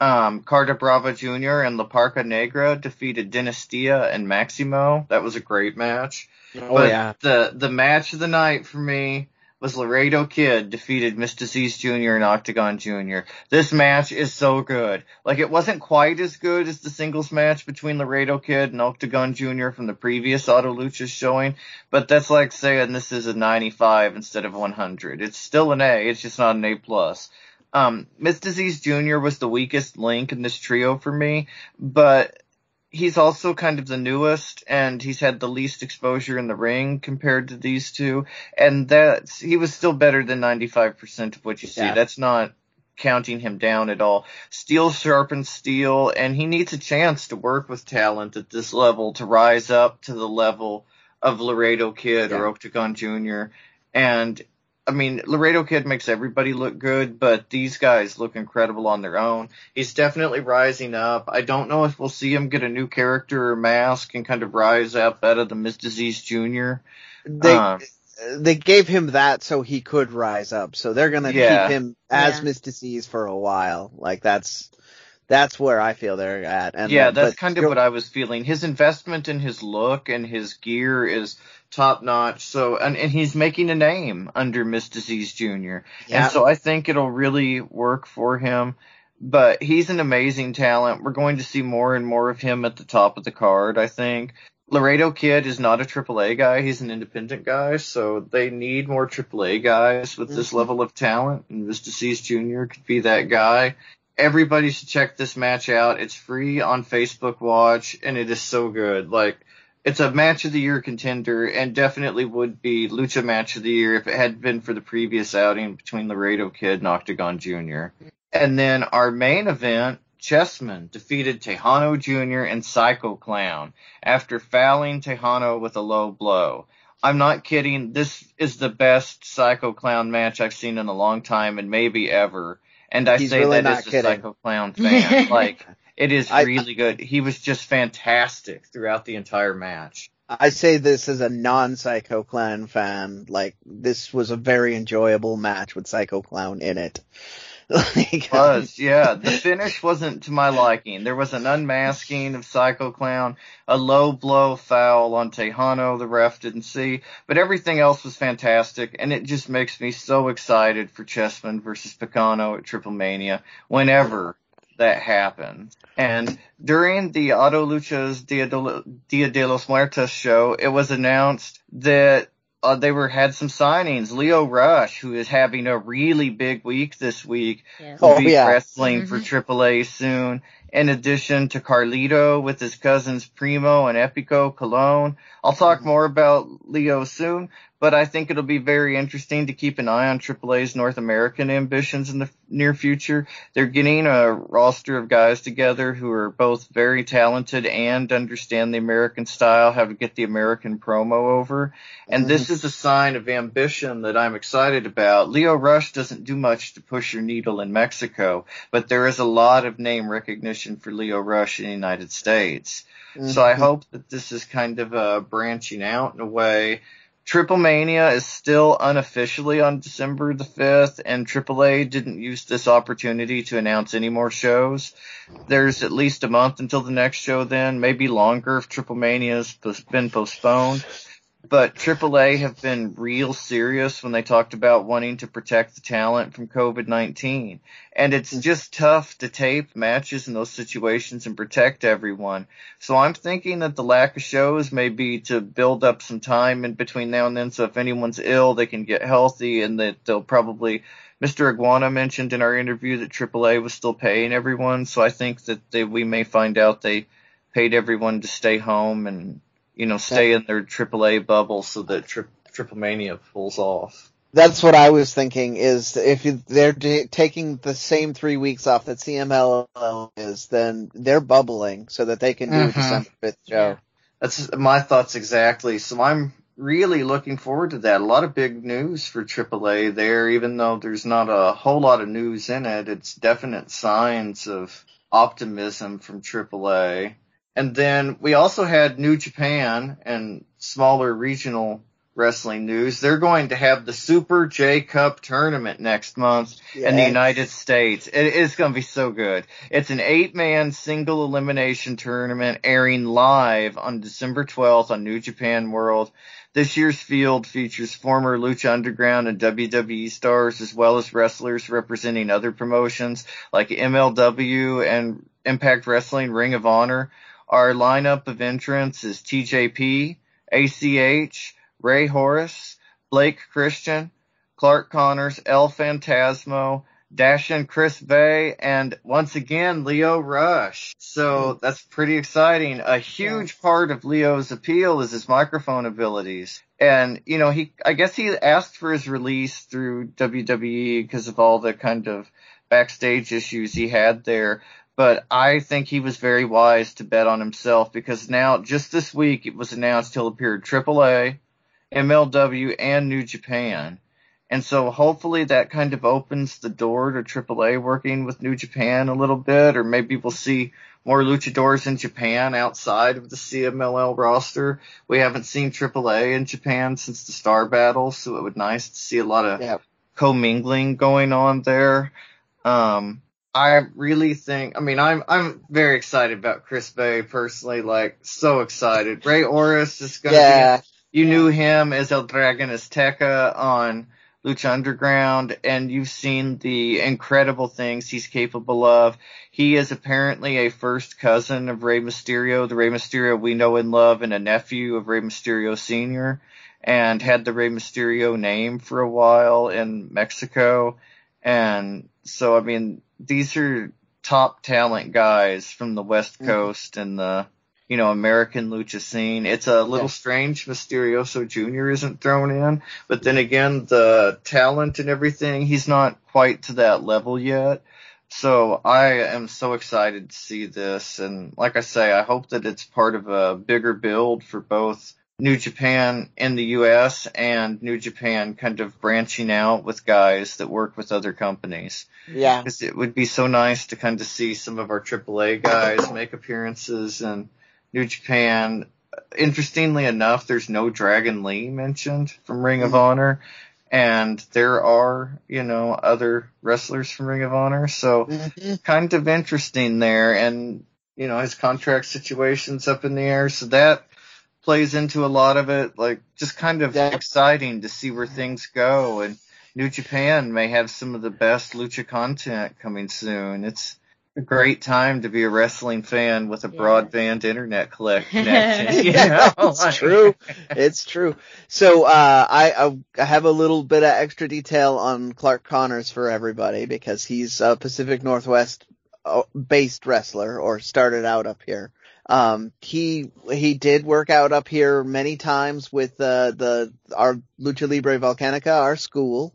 Um, Carta Brava Jr. and La Parca Negra defeated Dinastia and Maximo. That was a great match. Oh but yeah. The the match of the night for me was Laredo Kid defeated Myzteziz Jr. and Octagon Jr. This match is so good. Like it wasn't quite as good as the singles match between Laredo Kid and Octagon Jr. from the previous Auto Lucha showing, but that's like saying this is a 95 instead of 100. It's still an A, it's just not an A plus. Um, Disease Jr. was the weakest link in this trio for me, but he's also kind of the newest and he's had the least exposure in the ring compared to these two. And that's, he was still better than 95% of what you see. Yeah. That's not counting him down at all. Steel sharpens steel and he needs a chance to work with talent at this level to rise up to the level of Laredo Kid yeah. or Octagon Jr. And I mean, Laredo Kid makes everybody look good, but these guys look incredible on their own. He's definitely rising up. I don't know if we'll see him get a new character or mask and kind of rise up out of the Myzteziz Jr. They um, they gave him that so he could rise up. So they're gonna yeah. keep him as yeah. Myzteziz for a while. Like that's that's where I feel they're at. And yeah, that's kind of what I was feeling. His investment in his look and his gear is top notch. So, and, and he's making a name under Myzteziz Jr. Yeah. And so I think it'll really work for him. But he's an amazing talent. We're going to see more and more of him at the top of the card, I think. Laredo Kid is not a AAA guy. He's an independent guy. So they need more AAA guys with mm-hmm. this level of talent. And Myzteziz Jr. could be that guy everybody should check this match out. It's free on Facebook Watch, and it is so good. Like, it's a match of the year contender, and definitely would be Lucha match of the year if it had been for the previous outing between Laredo Kid and Octagon Jr. And then our main event, Chessman defeated Tejano Jr. and Psycho Clown after fouling Tejano with a low blow. I'm not kidding. This is the best Psycho Clown match I've seen in a long time and maybe ever. And I He's say really that as a. Psycho Clown fan. like, it is really good. He was just fantastic throughout the entire match. I say this as a non-Psycho Clown fan. Like, this was a very enjoyable match with Psycho Clown in it. like, was, yeah. The finish wasn't to my liking. There was an unmasking of Psycho Clown, a low blow foul on Tejano the ref didn't see, but everything else was fantastic, and it just makes me so excited for Chessman versus Pagano at Triple Mania whenever that happens. And during the Auto Lucha's Dia de, Dia de los Muertos show, it was announced that uh, they were had some signings. Lio Rush, who is having a really big week this week, yeah. will oh, be yeah. wrestling mm-hmm. for AAA soon in addition to Carlito with his cousins Primo and Epico Colón. I'll talk mm-hmm. more about Lio soon, but I think it'll be very interesting to keep an eye on AAA's North American ambitions in the near future. They're getting a roster of guys together who are both very talented and understand the American style, how to get the American promo over. And mm-hmm. this is a sign of ambition that I'm excited about. Lio Rush doesn't do much to push your needle in Mexico, but there is a lot of name recognition for Lio Rush in the United States. Mm-hmm. So I mm-hmm. hope that this is kind of uh, branching out in a way. Triple Mania is still unofficially on December the 5th, and AAA didn't use this opportunity to announce any more shows. There's at least a month until the next show then, maybe longer if Triple Mania has been postponed but AAA have been real serious when they talked about wanting to protect the talent from COVID-19. And it's mm-hmm. just tough to tape matches in those situations and protect everyone. So I'm thinking that the lack of shows may be to build up some time in between now and then. So if anyone's ill, they can get healthy and that they'll probably, Mr. Iguana mentioned in our interview that AAA was still paying everyone. So I think that they, we may find out they paid everyone to stay home and you know, stay in their AAA bubble so that tri- Triple Mania pulls off. That's what I was thinking. Is if they're d- taking the same three weeks off that CMLL is, then they're bubbling so that they can do mm-hmm. a December fifth show. That's my thoughts exactly. So I'm really looking forward to that. A lot of big news for AAA there, even though there's not a whole lot of news in it. It's definite signs of optimism from AAA. And then we also had New Japan and smaller regional wrestling news. They're going to have the Super J Cup tournament next month yes. in the United States. It is going to be so good. It's an eight man single elimination tournament airing live on December 12th on New Japan World. This year's field features former Lucha Underground and WWE stars as well as wrestlers representing other promotions like MLW and Impact Wrestling Ring of Honor. Our lineup of entrants is TJP, ACH, Rey Horus, Blake Christian, Clark Connors, El Phantasmo, Dash and Chris Bey, and once again, Lio Rush. So that's pretty exciting. A huge part of Lio's appeal is his microphone abilities. And, you know, he, I guess he asked for his release through WWE because of all the kind of backstage issues he had there but I think he was very wise to bet on himself because now, just this week, it was announced he'll appear at AAA, MLW, and New Japan. And so hopefully that kind of opens the door to AAA working with New Japan a little bit, or maybe we'll see more luchadors in Japan outside of the CMLL roster. We haven't seen AAA in Japan since the Star Battle, so it would be nice to see a lot of yep. commingling going on there. Um, I really think. I mean, I'm I'm very excited about Chris Bey personally. Like, so excited. Rey Horus is gonna yeah. be. You knew him as El Dragon Azteca on Lucha Underground, and you've seen the incredible things he's capable of. He is apparently a first cousin of Rey Mysterio, the Rey Mysterio we know and love, and a nephew of Rey Mysterio Sr., and had the Rey Mysterio name for a while in Mexico. And so, I mean, these are top talent guys from the West mm-hmm. Coast and the you know American lucha scene. It's a little yeah. strange Mysterioso Jr. isn't thrown in, but then again, the talent and everything, he's not quite to that level yet. So I am so excited to see this, and like I say, I hope that it's part of a bigger build for both New Japan in the US and New Japan kind of branching out with guys that work with other companies. Yeah. Because it would be so nice to kind of see some of our AAA guys make appearances in New Japan. Interestingly enough, there's no Dragon Lee mentioned from Ring of mm-hmm. Honor. And there are, you know, other wrestlers from Ring of Honor. So mm-hmm. kind of interesting there. And, you know, his contract situation's up in the air. So that plays into a lot of it. Like just kind of yeah. exciting to see where things go. And New Japan may have some of the best lucha content coming soon. It's a great time to be a wrestling fan with a yeah. broadband internet connection. You know? it's true. It's true. So uh, I, I have a little bit of extra detail on Clark Connors for everybody because he's a Pacific Northwest uh, based wrestler or started out up here. Um, he he did work out up here many times with uh, the our Lucha Libre Volcanica, our school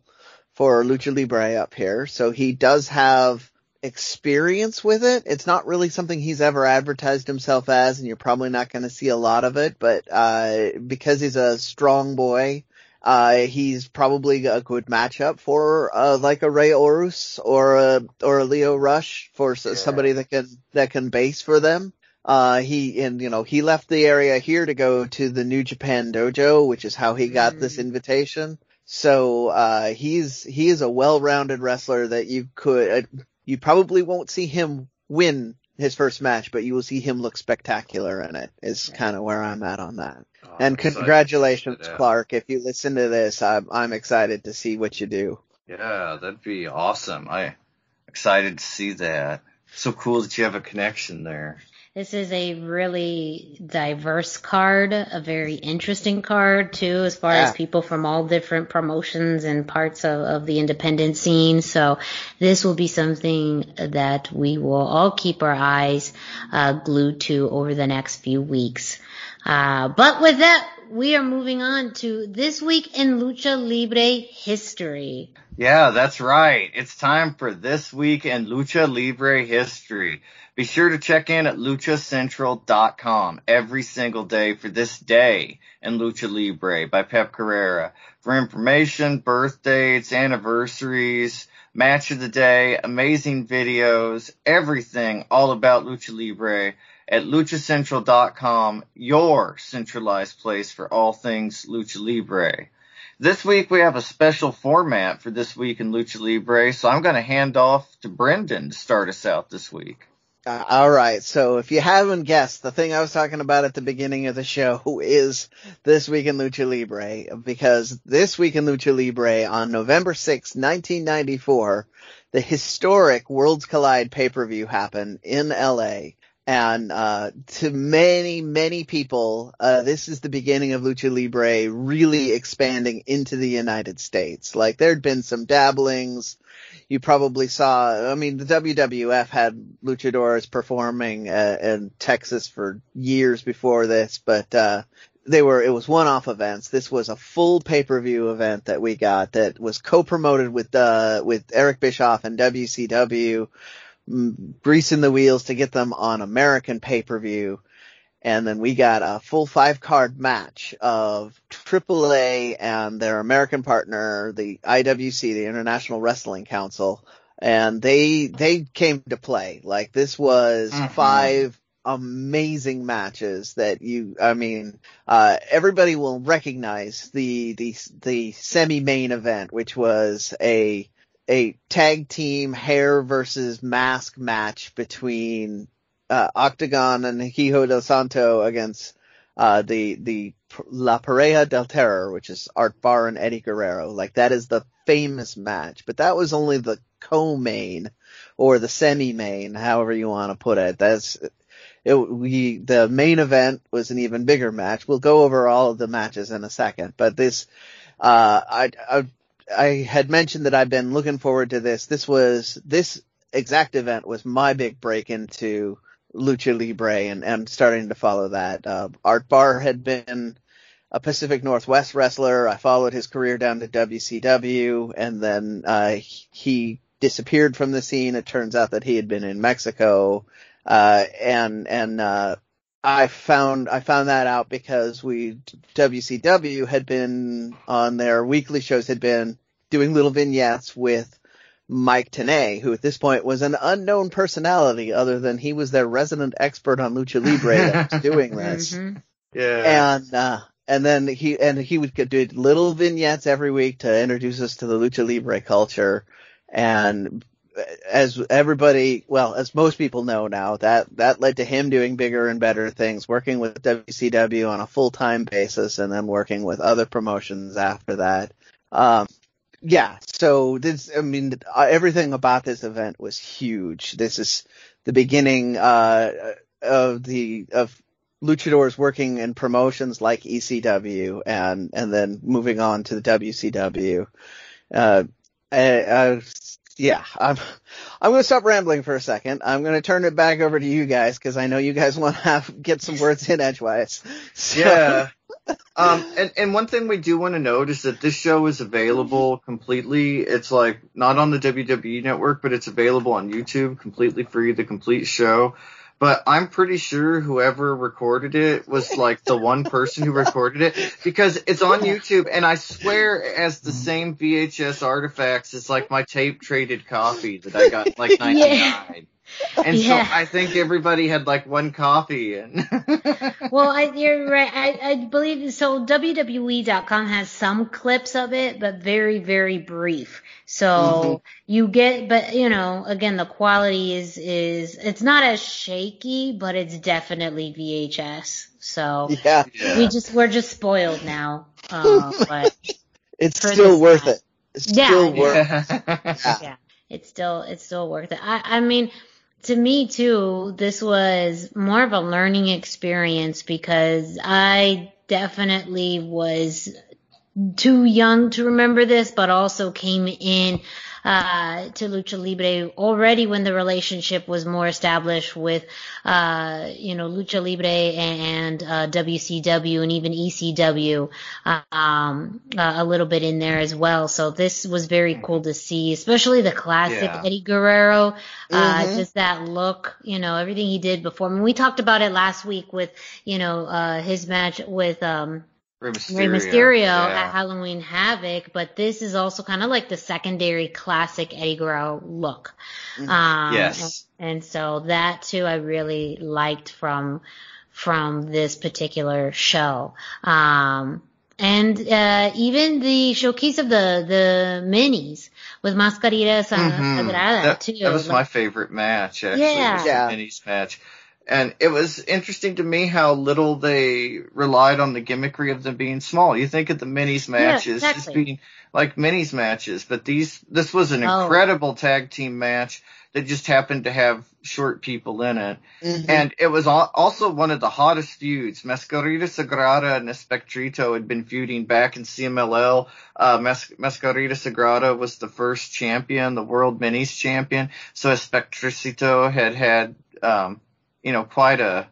for Lucha Libre up here. So he does have experience with it. It's not really something he's ever advertised himself as, and you're probably not going to see a lot of it. But uh, because he's a strong boy Uh, he's probably a good matchup for uh, like a Rey Horus or a or a Lio Rush for yeah. somebody that can that can base for them. Uh, he and you know he left the area here to go to the New Japan Dojo, which is how he got mm. this invitation. So uh, he's he is a well-rounded wrestler that you could uh, you probably won't see him win his first match, but you will see him look spectacular in it. Is kind of where I'm at on that. Oh, and congratulations, Clark. If you listen to this, I'm I'm excited to see what you do. Yeah, that'd be awesome. I excited to see that. So cool that you have a connection there. This is a really diverse card, a very interesting card too, as far yeah. as people from all different promotions and parts of, of the independent scene. So this will be something that we will all keep our eyes uh, glued to over the next few weeks. Uh, but with that, we are moving on to this week in Lucha Libre history. Yeah, that's right. It's time for this week in Lucha Libre history. Be sure to check in at luchacentral.com every single day for this day in Lucha Libre by Pep Carrera for information, birth dates, anniversaries, match of the day, amazing videos, everything all about Lucha Libre at luchacentral.com, your centralized place for all things Lucha Libre. This week we have a special format for this week in Lucha Libre, so I'm going to hand off to Brendan to start us out this week. Uh, all right. So if you haven't guessed, the thing I was talking about at the beginning of the show is this week in Lucha Libre, because this week in Lucha Libre on November 6, 1994, the historic Worlds Collide pay-per-view happened in LA. And uh, to many, many people, uh, this is the beginning of Lucha Libre really expanding into the United States. Like there'd been some dabblings you probably saw, I mean, the WWF had luchadores performing uh, in Texas for years before this, but, uh, they were, it was one-off events. This was a full pay-per-view event that we got that was co-promoted with, uh, with Eric Bischoff and WCW, greasing the wheels to get them on American pay-per-view. And then we got a full five card match of AAA and their American partner, the IWC, the International Wrestling Council. And they, they came to play. Like this was mm-hmm. five amazing matches that you, I mean, uh, everybody will recognize the, the, the semi-main event, which was a, a tag team hair versus mask match between uh, Octagon and Hijo del Santo against uh, the the La Pareja del Terror, which is Art Barr and Eddie Guerrero. Like that is the famous match, but that was only the co-main or the semi-main, however you want to put it. That's it. We the main event was an even bigger match. We'll go over all of the matches in a second, but this, uh, I, I I had mentioned that I've been looking forward to this. This was this exact event was my big break into lucha libre and, and starting to follow that. Uh, Art Barr had been a Pacific Northwest wrestler. I followed his career down to WCW and then, uh, he disappeared from the scene. It turns out that he had been in Mexico. Uh, and, and, uh, I found, I found that out because we, WCW had been on their weekly shows had been doing little vignettes with Mike Tenay, who at this point was an unknown personality other than he was their resident expert on lucha libre that was doing this. Mm-hmm. Yeah. And, uh, and then he, and he would do little vignettes every week to introduce us to the lucha libre culture. And as everybody, well, as most people know now, that, that led to him doing bigger and better things, working with WCW on a full-time basis and then working with other promotions after that. Um, yeah, so this, I mean, uh, everything about this event was huge. This is the beginning, uh, of the, of luchadors working in promotions like ECW and, and then moving on to the WCW. Uh, I, I, yeah, I'm, I'm going to stop rambling for a second. I'm going to turn it back over to you guys because I know you guys want to get some words in edgewise. So. Yeah um, and, and one thing we do want to note is that this show is available completely. It's like not on the WWE network, but it's available on YouTube completely free, the complete show. But I'm pretty sure whoever recorded it was like the one person who recorded it because it's on YouTube and I swear as the same VHS artifacts as like my tape traded copy that I got like 99. Yeah. And yeah. so I think everybody had like one coffee. and Well, I, you're right. I, I believe so WWE.com has some clips of it, but very, very brief. So mm-hmm. you get, but you know, again, the quality is, is, it's not as shaky, but it's definitely VHS. So yeah, we just, we're just spoiled now. Uh, but it's still worth time. it. It's yeah, still worth it. Yeah. yeah. It's still, it's still worth it. I, I mean, to me too, this was more of a learning experience because I definitely was too young to remember this, but also came in uh, to Lucha Libre already when the relationship was more established with, uh, you know, Lucha Libre and, uh, WCW and even ECW, um, uh, a little bit in there as well. So this was very cool to see, especially the classic yeah. Eddie Guerrero, uh, mm-hmm. just that look, you know, everything he did before. I mean, we talked about it last week with, you know, uh, his match with, um, Rey Mysterio, Rey Mysterio yeah. at Halloween Havoc, but this is also kind of like the secondary classic Eddie Guerrero look. Mm-hmm. Um, yes. And so that too, I really liked from, from this particular show. Um, and, uh, even the showcase of the, the minis with Mascarita mm-hmm. Sagrada that, too. That was like, my favorite match, actually. Yeah. yeah. minis match. And it was interesting to me how little they relied on the gimmickry of them being small. You think of the minis matches yeah, exactly. just being like minis matches, but these this was an oh. incredible tag team match that just happened to have short people in it. Mm-hmm. And it was also one of the hottest feuds. Mascarita Sagrada and Espectrito had been feuding back in CMLL. Uh, Mas- Mascarita Sagrada was the first champion, the world minis champion. So Espectrito had had, um, you know, quite a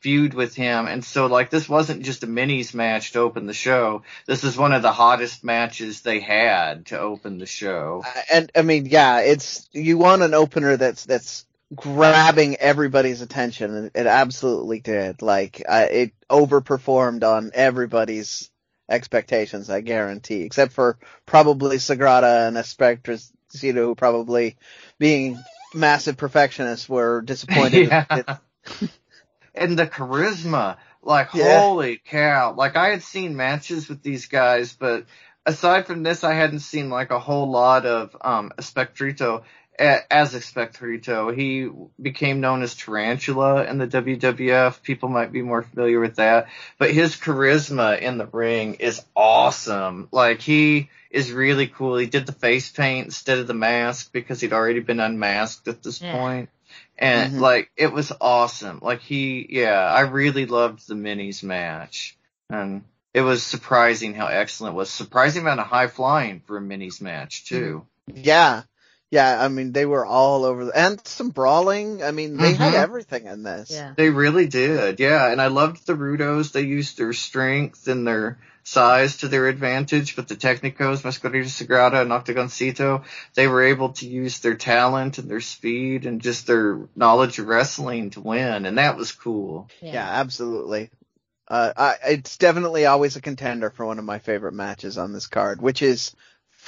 feud with him. And so like this wasn't just a minis match to open the show. This is one of the hottest matches they had to open the show. Uh, and I mean, yeah, it's you want an opener that's that's grabbing everybody's attention and it absolutely did. Like uh, it overperformed on everybody's expectations, I guarantee, except for probably Sagrada and Espectris, who probably being massive perfectionists were disappointed. yeah and the charisma. Like, yeah. holy cow. Like, I had seen matches with these guys, but aside from this, I hadn't seen like a whole lot of, um, Espectrito as Espectrito. He became known as Tarantula in the WWF. People might be more familiar with that, but his charisma in the ring is awesome. Like he is really cool. He did the face paint instead of the mask because he'd already been unmasked at this yeah. point and mm-hmm. like it was awesome. Like he, yeah, I really loved the minis match, and it was surprising how excellent it was. Surprising amount of high flying for a minis match too. Yeah, yeah. I mean, they were all over, the, and some brawling. I mean, they mm-hmm. had everything in this. Yeah, they really did. Yeah, and I loved the Rudos. They used their strength and their size to their advantage, but the Technicos, Mascarita Sagrada and Octagoncito, they were able to use their talent and their speed and just their knowledge of wrestling to win, and that was cool. Yeah, yeah absolutely. Uh, I, it's definitely always a contender for one of my favorite matches on this card, which is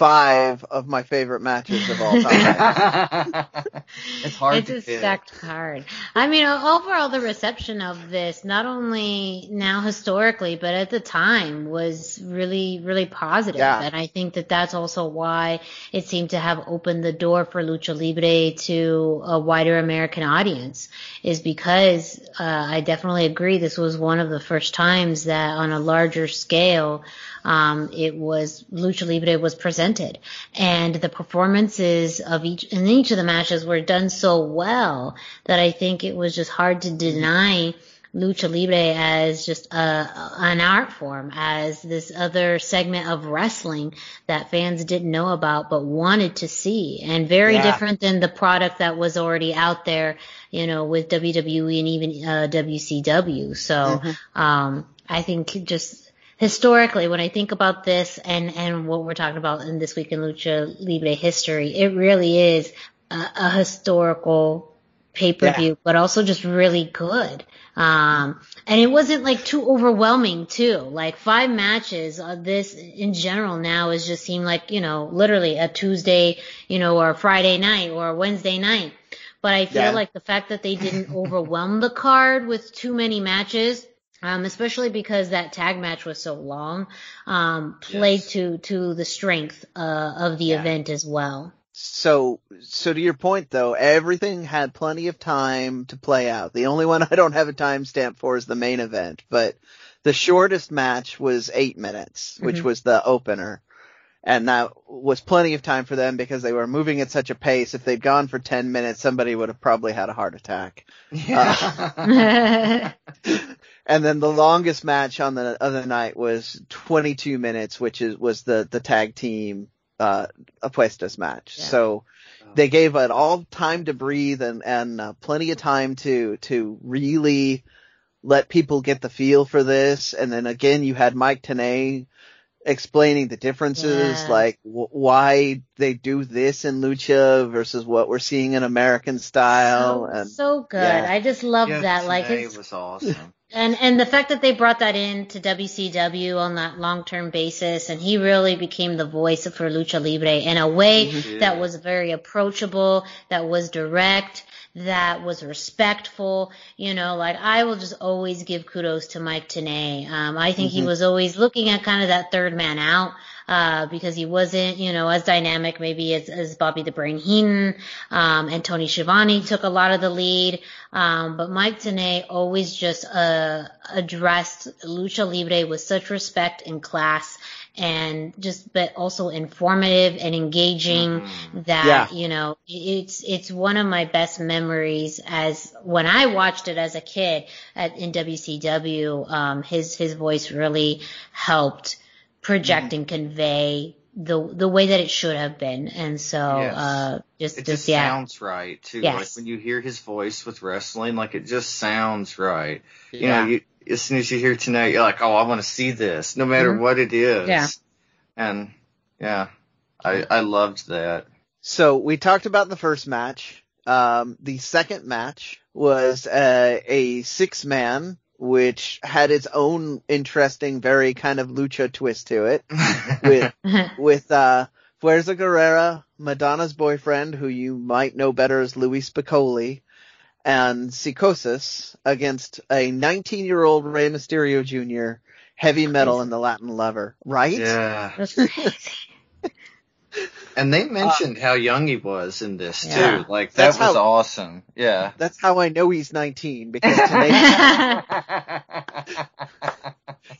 five of my favorite matches of all time. it's hard. It's a stacked card. I mean, overall, the reception of this, not only now historically, but at the time, was really, really positive. Yeah. And I think that that's also why it seemed to have opened the door for Lucha Libre to a wider American audience, is because uh, I definitely agree. This was one of the first times that, on a larger scale, um, it was Lucha Libre was presented, and the performances of each in each of the matches were done so well that I think it was just hard to deny lucha libre as just a, an art form, as this other segment of wrestling that fans didn't know about but wanted to see, and very yeah. different than the product that was already out there, you know, with WWE and even uh, WCW. So, mm-hmm. um, I think just historically, when I think about this and, and what we're talking about in this week in Lucha Libre history, it really is a, a historical pay per view, yeah. but also just really good. Um, and it wasn't like too overwhelming too. Like five matches, uh, this in general now is just seem like, you know, literally a Tuesday, you know, or a Friday night or a Wednesday night. But I feel yeah. like the fact that they didn't overwhelm the card with too many matches, um, especially because that tag match was so long, um, played yes. to, to the strength, uh, of the yeah. event as well. So, so to your point though, everything had plenty of time to play out. The only one I don't have a timestamp for is the main event, but the shortest match was eight minutes, which mm-hmm. was the opener. And that was plenty of time for them because they were moving at such a pace. If they'd gone for 10 minutes, somebody would have probably had a heart attack. Yeah. Uh, and then the longest match on the other night was 22 minutes, which is, was the, the tag team uh, Apuestas match. Yeah. So they gave it all time to breathe and and uh, plenty of time to to really let people get the feel for this. And then again, you had Mike Tenay explaining the differences, yeah. like w- why they do this in lucha versus what we're seeing in American style. So, and so good. Yeah. I just love that. Like it was awesome. And and the fact that they brought that in to WCW on that long term basis, and he really became the voice for lucha libre in a way mm-hmm. that was very approachable, that was direct, that was respectful. You know, like I will just always give kudos to Mike Tenay. Um, I think mm-hmm. he was always looking at kind of that third man out uh, because he wasn't, you know, as dynamic maybe as, as Bobby the Brain Heenan, um, and Tony Schiavone took a lot of the lead. Um, but Mike Tenay always just, uh, addressed Lucha Libre with such respect and class and just but also informative and engaging mm-hmm. that yeah. you know it's it's one of my best memories as when I watched it as a kid at in WCW um his his voice really helped project mm-hmm. and convey the the way that it should have been. And so yes. uh just it just, just yeah. sounds right too. Yes. Like when you hear his voice with wrestling, like it just sounds right. Yeah. You know, you as soon as you hear tonight, you're like, Oh, I want to see this, no matter mm-hmm. what it is. Yeah. And yeah. I I loved that. So we talked about the first match. Um the second match was uh, a six man which had its own interesting, very kind of lucha twist to it, with with uh, Fuerza Guerrera, Madonna's boyfriend, who you might know better as Louie Spicolli, and Psicosis against a 19-year-old Rey Mysterio Jr. Heavy metal and the Latin lover, right? Yeah. That's crazy. And they mentioned uh, how young he was in this yeah. too. Like that that's was how, awesome. Yeah. That's how I know he's 19 because today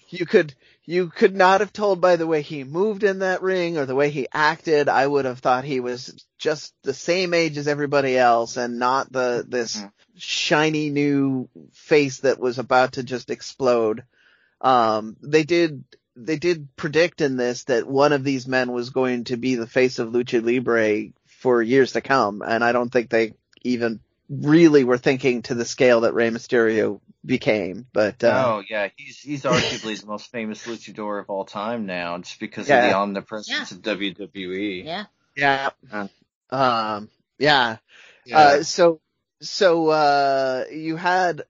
you could you could not have told by the way he moved in that ring or the way he acted. I would have thought he was just the same age as everybody else and not the this mm-hmm. shiny new face that was about to just explode. Um, they did they did predict in this that one of these men was going to be the face of lucha libre for years to come, and I don't think they even really were thinking to the scale that Rey Mysterio became. But uh, oh yeah, he's he's arguably the most famous luchador of all time now, just because yeah. of the omnipresence yeah. of WWE. Yeah. Yeah. Uh, um. Yeah. yeah. Uh, so so uh, you had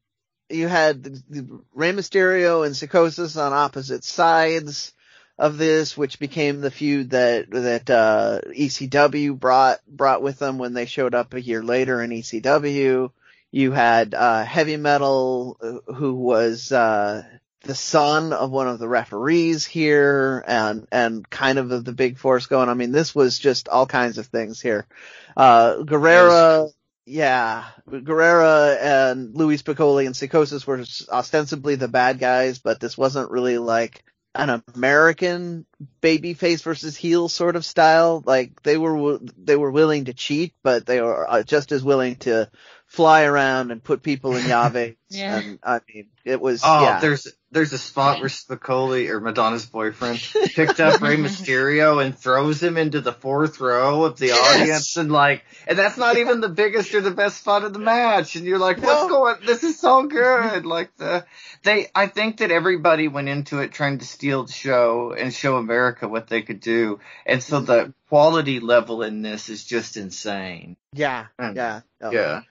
you had the, the Rey Mysterio and Psicosis on opposite sides of this, which became the feud that that uh, ECW brought brought with them when they showed up a year later in ECW. You had uh, Heavy Metal, uh, who was uh, the son of one of the referees here, and and kind of the, the big force going. I mean, this was just all kinds of things here. Uh, Guerrera yeah, Guerrera and Louie Spicolli and Psicosis were ostensibly the bad guys, but this wasn't really like an American babyface versus heel sort of style. Like they were they were willing to cheat, but they were uh, just as willing to fly around and put people in llaves. yeah. And I mean, it was. Oh, yeah. there's there's a spot where Spicolli or Madonna's boyfriend picked up Rey Mysterio and throws him into the fourth row of the yes. audience, and like, and that's not even the biggest or the best spot of the match, and you're like, what's no. going? This is so good. Like the they, I think that everybody went into it trying to steal the show and show America what they could do, and so the quality level in this is just insane. Yeah, yeah, yeah.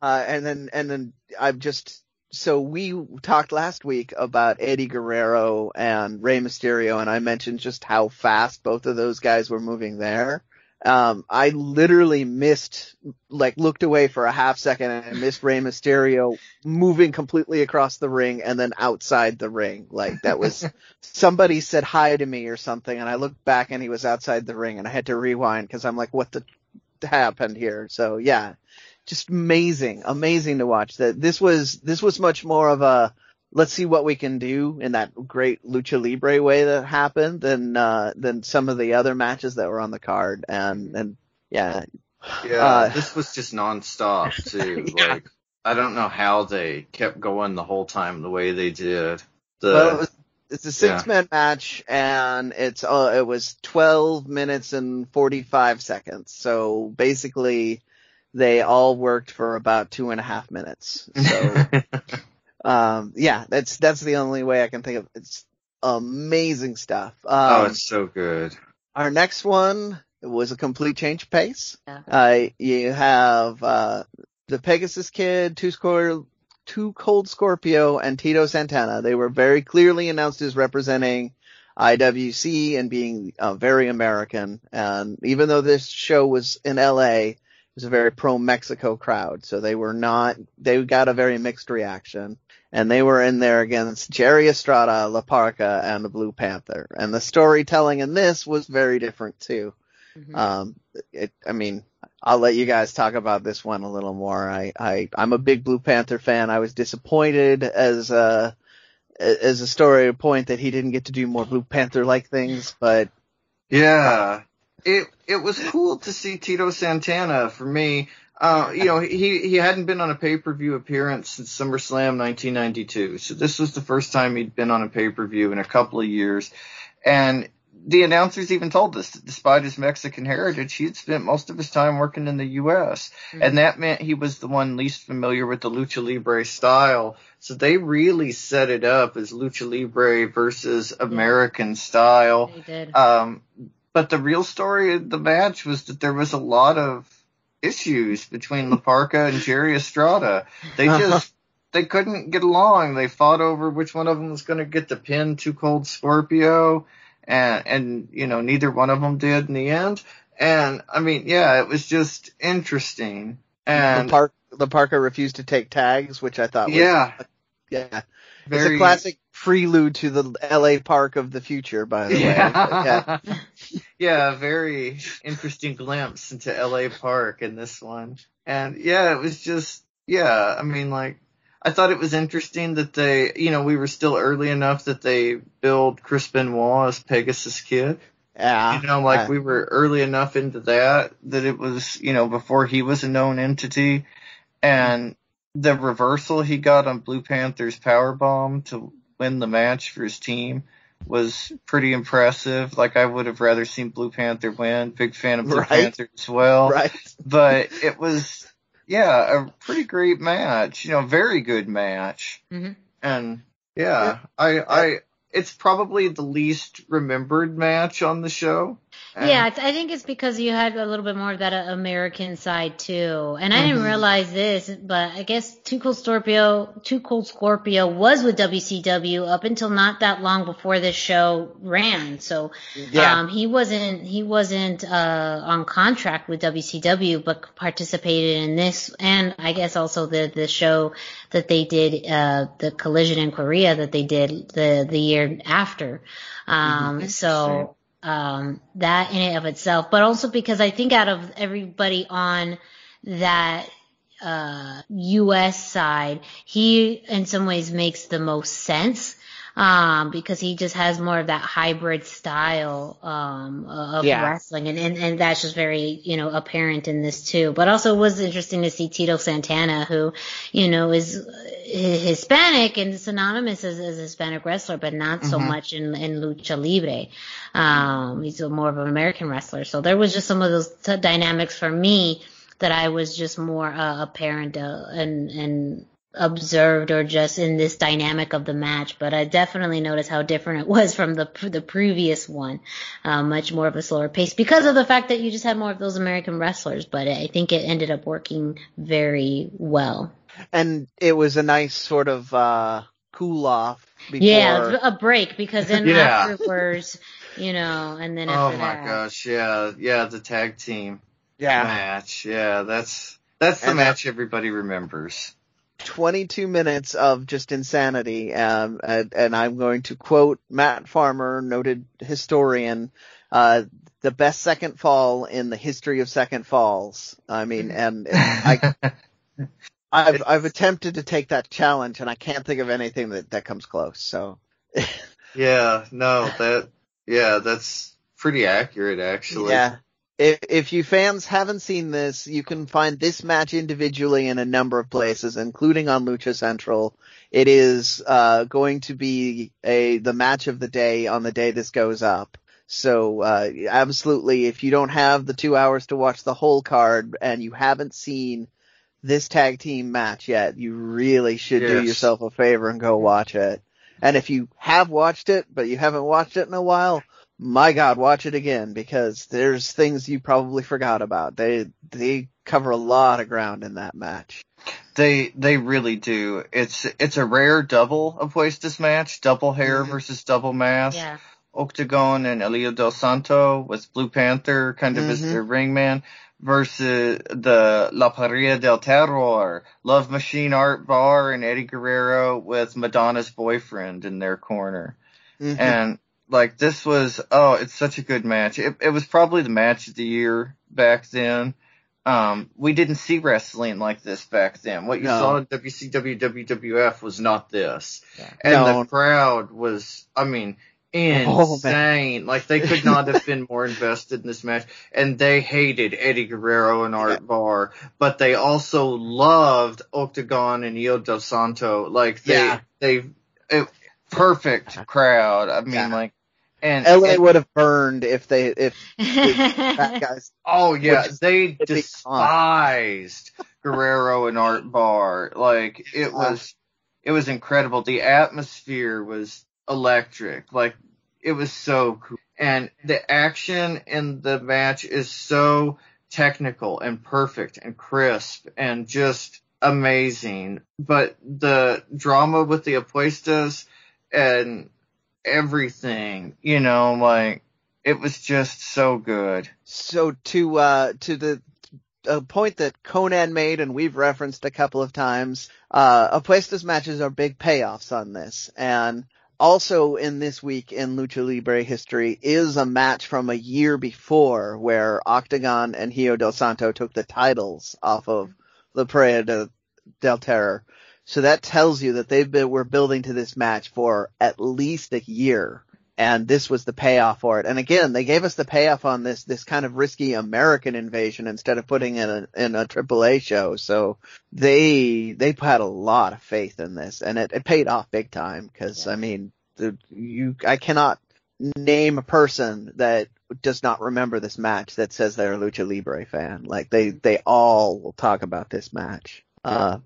Uh, and then and then I've just so we talked last week about Eddie Guerrero and Rey Mysterio, and I mentioned just how fast both of those guys were moving there. Um, I literally missed, like, looked away for a half second and I missed Rey Mysterio moving completely across the ring and then outside the ring. Like, that was, somebody said hi to me or something, and I looked back and he was outside the ring, and I had to rewind because I'm like, what the happened here? So yeah, just amazing, amazing to watch. That this was this was much more of a let's see what we can do in that great lucha libre way that happened than uh, than some of the other matches that were on the card. And and yeah, yeah, uh, this was just nonstop too. yeah. Like I don't know how they kept going the whole time the way they did. The, well, it was, it's a six yeah. man match and it's uh, it was 12 minutes and 45 seconds. So basically they all worked for about two and a half minutes. So, um, yeah, that's, that's the only way I can think of. It's amazing stuff. Um, oh, it's so good. Our next one was a complete change of pace. Yeah. Uh, you have, uh, the Pegasus Kid, Two Score, Too Cold Scorpio, and Tito Santana. They were very clearly announced as representing IWC and being uh, very American. And even though this show was in LA, was a very pro Mexico crowd, so they were not they got a very mixed reaction. And they were in there against Jerry Estrada, La Parka, and the Blue Panther. And the storytelling in this was very different too. Mm-hmm. Um, it, I mean, I'll let you guys talk about this one a little more. I, I, I'm a big Blue Panther fan. I was disappointed as a, as a story point that he didn't get to do more Blue Panther like things, but yeah, it it was cool to see Tito Santana for me. Uh, you know, he he hadn't been on a pay per view appearance since SummerSlam 1992, so this was the first time he'd been on a pay per view in a couple of years, and the announcers even told us that despite his Mexican heritage, he had spent most of his time working in the U.S. Mm-hmm. And that meant he was the one least familiar with the lucha libre style. So they really set it up as lucha libre versus American style. They did. Um, but the real story of the match was that there was a lot of issues between La Parka and Jerry Estrada. They uh-huh. just they couldn't get along. They fought over which one of them was going to get the pin to Cold Scorpio, and and you know neither one of them did in the end. And I mean, yeah, it was just interesting. And the, Park, refused to take tags, which I thought, was, yeah, yeah, very, it's a classic prelude to the LA Park of the future, by the yeah. way. yeah. yeah, very interesting glimpse into LA Park in this one. And yeah, it was just, yeah, I mean, like, I thought it was interesting that they, you know, we were still early enough that they build Chris Benoit as Pegasus Kid. Yeah. You know, like uh, we were early enough into that that it was, you know, before he was a known entity. And the reversal he got on Blue Panther's power bomb to win the match for his team was pretty impressive. Like I would have rather seen Blue Panther win. Big fan of Blue right. Panther as well. Right. But it was, yeah, a pretty great match. You know, very good match. Mm-hmm. And yeah, yeah, I, I, it's probably the least remembered match on the show. And yeah, I think it's because you had a little bit more of that uh, American side too. And I mm-hmm. didn't realize this, but I guess Too Cold Scorpio, Too Cold Scorpio was with WCW up until not that long before this show ran. So, yeah. um, he wasn't, he wasn't, uh, on contract with WCW, but participated in this and I guess also the, the show that they did, uh, the collision in Korea that they did the, the year after. Um, mm-hmm. so, um, that in and of itself, but also because I think out of everybody on that uh, U.S. side, he in some ways makes the most sense um, because he just has more of that hybrid style um, of yeah. wrestling, and, and and that's just very you know apparent in this too. But also it was interesting to see Tito Santana, who you know is Hispanic and synonymous as, as a Hispanic wrestler, but not so mm-hmm. much in in lucha libre. Um, he's more of an American wrestler, so there was just some of those t- dynamics for me that I was just more uh, apparent uh, and and observed or just in this dynamic of the match, but I definitely noticed how different it was from the the previous one. Uh, much more of a slower pace because of the fact that you just had more of those American wrestlers. But I think it ended up working very well. And it was a nice sort of uh, cool off. Before... Yeah, a break because then yeah. afterwards, you know, and then after oh my that, gosh, yeah, yeah, the tag team yeah. match, yeah, that's that's the and match that, everybody remembers. 22 minutes of just insanity. Um, and, and, I'm going to quote Matt Farmer, noted historian, uh, the best second fall in the history of second falls. I mean, and, and I, I've, I've attempted to take that challenge and I can't think of anything that, that comes close. So. yeah, no, that, yeah, that's pretty accurate actually. Yeah if, if you fans haven't seen this, you can find this match individually in a number of places, including on Lucha Central. It is uh, going to be a the match of the day on the day this goes up. So uh, absolutely, if you don't have the two hours to watch the whole card and you haven't seen this tag team match yet, you really should yes. do yourself a favor and go watch it. And if you have watched it, but you haven't watched it in a while, my God, watch it again because there's things you probably forgot about. They they cover a lot of ground in that match. They they really do. It's it's a rare double Apuestas match, double hair mm-hmm. versus double mask. Yeah. Octagon and Hijo del Santo with Blue Panther kind of mm-hmm. as their ringman versus the La Pareja del Terror, Love Machine Art Barr and Eddie Guerrero with Madonna's boyfriend in their corner. Mm-hmm. And like this was oh, it's such a good match. It, it was probably the match of the year back then. Um, we didn't see wrestling like this back then. What you no. saw in WCW, WWF was not this. Yeah. And no. the crowd was, I mean, insane. Oh, like they could not have been more invested in this match. And they hated Eddie Guerrero and Art yeah. Barr, but they also loved Octagon and Hijo del Santo. Like they, yeah. they, it, perfect crowd. I mean, yeah. like and LA and, would have burned if they if, that guys. Oh yeah, they despised Guerrero and Art Barr. Like it was, it was incredible. The atmosphere was electric. Like it was so cool, and the action in the match is so technical and perfect and crisp and just amazing. But the drama with the apuestas and everything, you know, like it was just so good. So to uh to the a point that Konnan made and we've referenced a couple of times, uh Apuestas matches are big payoffs on this and also in this week in Lucha Libre history is a match from a year before where Octagon and Hijo del Santo took the titles off of La Pareja de, del Terror. So that tells you that they've been, were building to this match for at least a year. And this was the payoff for it. And again, they gave us the payoff on this, this kind of risky American invasion instead of putting in a, in a AAA show. So they, they had a lot of faith in this and it, it paid off big time. Cause yeah. I mean, the, you, I cannot name a person that does not remember this match that says they're a Lucha Libre fan. Like they, they all will talk about this match. Uh,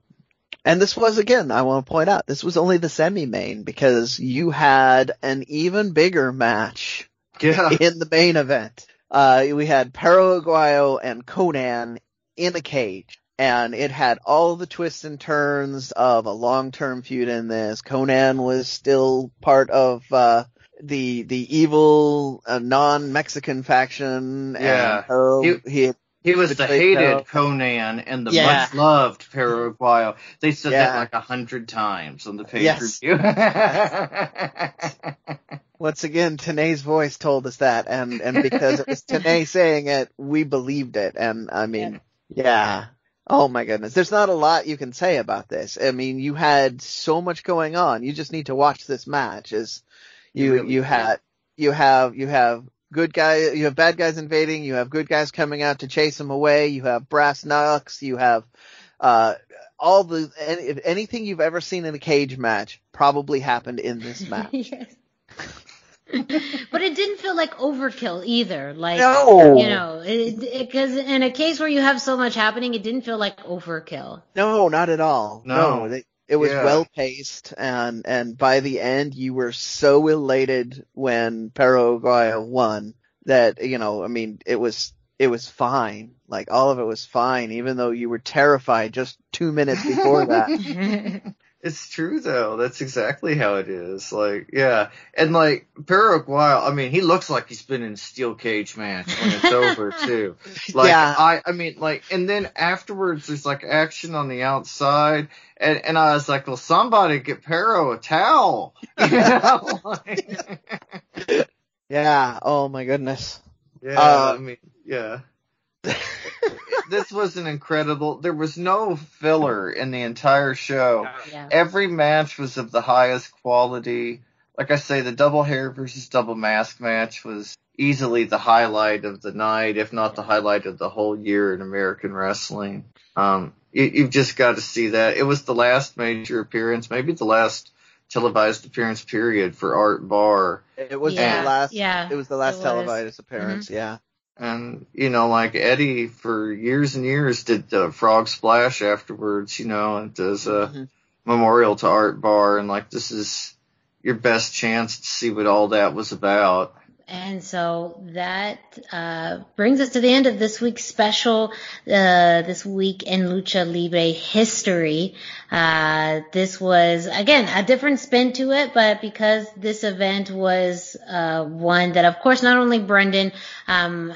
and this was again, I want to point out, this was only the semi-main because you had an even bigger match yeah. in the main event. Uh, we had Perro Aguayo and Konnan in a cage. And it had all the twists and turns of a long-term feud in this. Konnan was still part of, uh, the the evil uh, non-Mexican faction. Yeah, and he, he had he was the hated Konnan and the yeah. much loved Perro Aguayo. They said yeah. that like a hundred times on the page yes. review. Once again, Tenay's voice told us that, and and because it was Tenay saying it, we believed it. And I mean, yeah. yeah. Oh my goodness. There's not a lot you can say about this. I mean, you had so much going on. You just need to watch this match. Is you you, you had you have you have good guy, you have bad guys invading, you have good guys coming out to chase them away, you have brass knucks, you have, uh, all the, any, anything you've ever seen in a cage match probably happened in this match. but it didn't feel like overkill either. Like, no. you know, because in a case where you have so much happening, it didn't feel like overkill. No, not at all. No, no they, It was yeah. well paced, and and by the end, you were so elated when Perro Aguayo won that you know, I mean, it was it was fine. Like all of it was fine, even though you were terrified just two minutes before that. It's true though. That's exactly how it is. Like, yeah. And like, Perro Aguayo, I mean, he looks like he's been in a steel cage match when it's over too. Like, yeah. I, I mean, like, and then afterwards there's like action on the outside and, and I was like, well, somebody get Perro a towel. You know? yeah. Oh my goodness. Yeah. Uh, I mean, yeah this was an incredible. There was no filler in the entire show. Yeah. Every match was of the highest quality. Like I say, the double hair versus double mask match was easily the highlight of the night, if not the highlight of the whole year in American wrestling. Um, you, have just got to see that. It was the last major appearance, maybe the last televised appearance period for Art Barr. It was yeah. the last. Yeah. It was the last televised appearance. Mm-hmm. Yeah. And, you know, like Eddie for years and years did the Frog Splash afterwards, you know, and does a mm-hmm. memorial to Art Barr, And like, this is your best chance to see what all that was about. And so that uh, brings us to the end of this week's special, uh, this week in Lucha Libre history. Uh, this was, again, a different spin to it, but because this event was uh, one that, of course, not only Brendan um,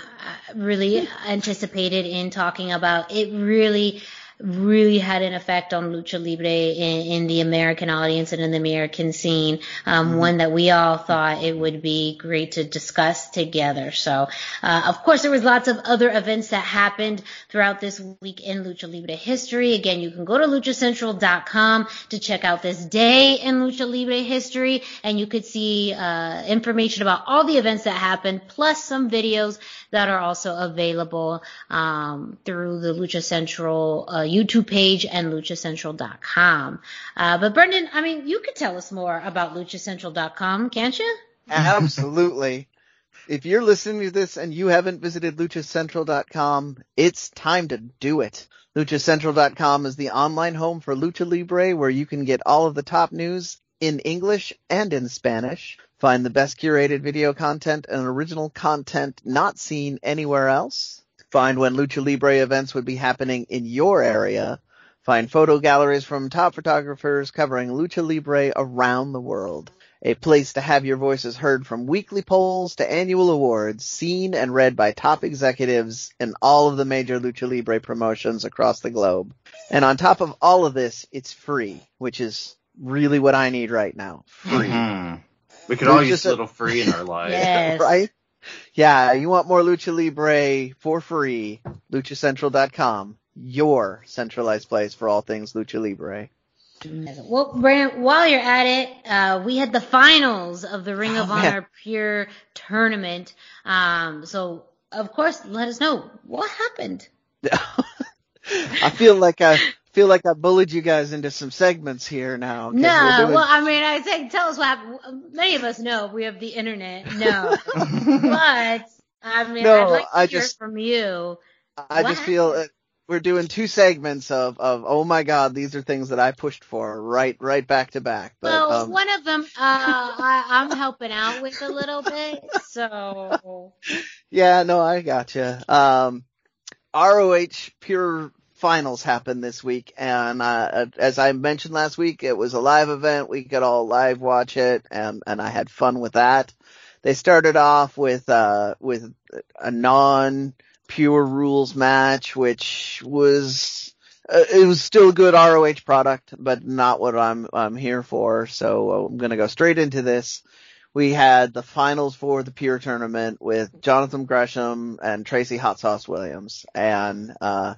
really anticipated in talking about, it really really had an effect on lucha libre in, in the American audience and in the American scene. Um, mm-hmm. One that we all thought it would be great to discuss together. So, uh, of course, there was lots of other events that happened throughout this week in lucha libre history. Again, you can go to luchacentral.com to check out this day in lucha libre history, and you could see uh, information about all the events that happened, plus some videos that are also available um, through the Lucha Central uh, YouTube page and luchacentral.com. Uh, but Brendan, I mean, you could tell us more about luchacentral.com, can't you? Absolutely. if you're listening to this and you haven't visited luchacentral.com, it's time to do it. LuchaCentral.com is the online home for Lucha Libre where you can get all of the top news in English and in Spanish. Find the best curated video content and original content not seen anywhere else. Find when Lucha Libre events would be happening in your area. Find photo galleries from top photographers covering Lucha Libre around the world. A place to have your voices heard from weekly polls to annual awards, seen and read by top executives in all of the major Lucha Libre promotions across the globe. And on top of all of this, it's free, which is really what I need right now. Free. Mm-hmm. We could all use a little free in our lives. yes. Right? Yeah, you want more Lucha Libre for free, luchacentral.com, your centralized place for all things Lucha Libre. Well, Brendan, while you're at it, uh, we had the finals of the Ring oh, of Honor man. Pure Tournament. Um, so, of course, let us know what happened. I feel like I feel like I bullied you guys into some segments here now. No, doing... well, I mean, I say, tell us what happened. Many of us know we have the internet. No, but I mean, no, I'd like to I hear just, from you. I what just feel we're doing two segments of of oh my god, these are things that I pushed for right right back to back. But, well, um, one of them uh, I, I'm helping out with a little bit, so. Yeah, no, I gotcha. Um, ROH Pure finals happened this week, and uh, as I mentioned last week, it was a live event. We could all live watch it, and and I had fun with that. They started off with uh with a non pure rules match, which was uh, it was still a good ROH product, but not what I'm I'm here for. So I'm gonna go straight into this. We had the finals for the Pure tournament with Jonathan Gresham and Tracy Hot Sauce Williams, and uh,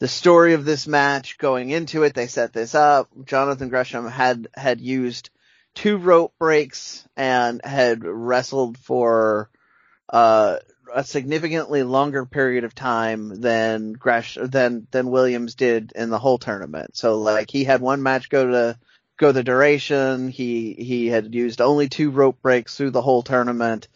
the story of this match going into it, they set this up. Jonathan Gresham had, had used two rope breaks and had wrestled for, uh, a significantly longer period of time than Gresh, than, than Williams did in the whole tournament. So like he had one match go to, go the duration. He, he had used only two rope breaks through the whole tournament.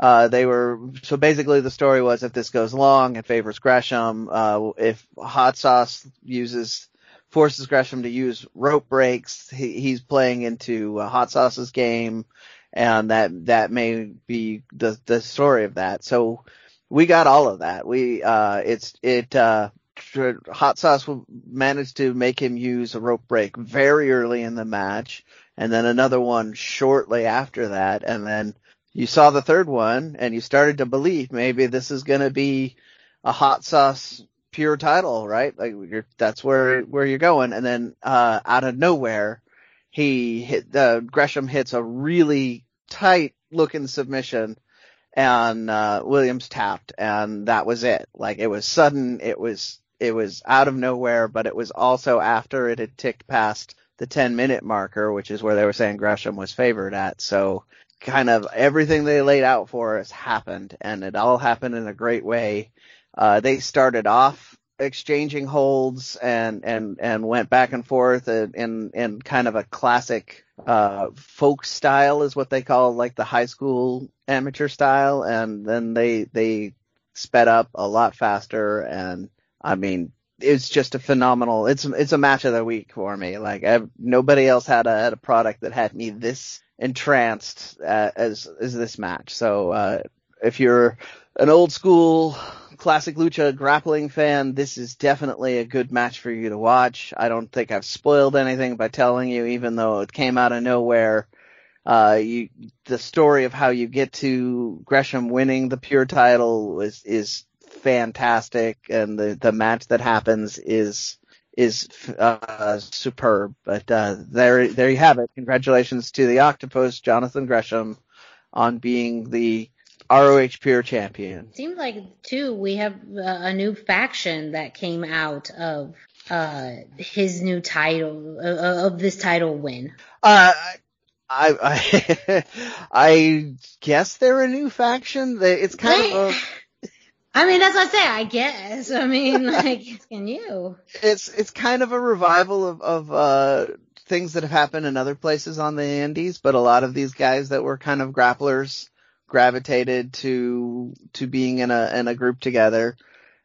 Uh, they were so basically the story was if this goes long, it favors Gresham. Uh, if Hot Sauce uses forces Gresham to use rope breaks. He, he's playing into uh, Hot Sauce's game, and that that may be the the story of that. So we got all of that. We uh, it's it uh, Hot Sauce will managed to make him use a rope break very early in the match, and then another one shortly after that, and then you saw the third one, and you started to believe maybe this is going to be a Hot Sauce pure title, right? Like that's where where you're going, and then uh, out of nowhere, he hit uh, Gresham hits a really tight looking submission and uh, Williams tapped, and that was it. Like it was sudden, it was it was out of nowhere, but it was also after it had ticked past the 10 minute marker, which is where they were saying Gresham was favored at. So kind of everything they laid out for us happened, and it all happened in a great way. Uh, they started off exchanging holds and and and went back and forth in in, in kind of a classic uh, folk style is what they call like the high school amateur style, and then they they sped up a lot faster, and I mean it's just a phenomenal. It's it's a match of the week for me. Like I've, nobody else had a had a product that had me this entranced uh, as as this match. So uh, if you're an old school classic lucha grappling fan, this is definitely a good match for you to watch. I don't think I've spoiled anything by telling you, even though it came out of nowhere. Uh, you, the story of how you get to Gresham winning the pure title is, is fantastic, and the, the match that happens is, is, uh, superb. But, uh, there, there you have it. Congratulations to the Octopus, Jonathan Gresham, on being the ROH Pure Champion. Seems like too we have uh, a new faction that came out of uh, his new title uh, of this title win. Uh, I I I guess they're a new faction. It's kind they, of. A, I mean, that's what I say. I guess. I mean, like, can you? It's it's kind of a revival of of uh things that have happened in other places on the Andes, but a lot of these guys that were kind of grapplers gravitated to to being in a in a group together.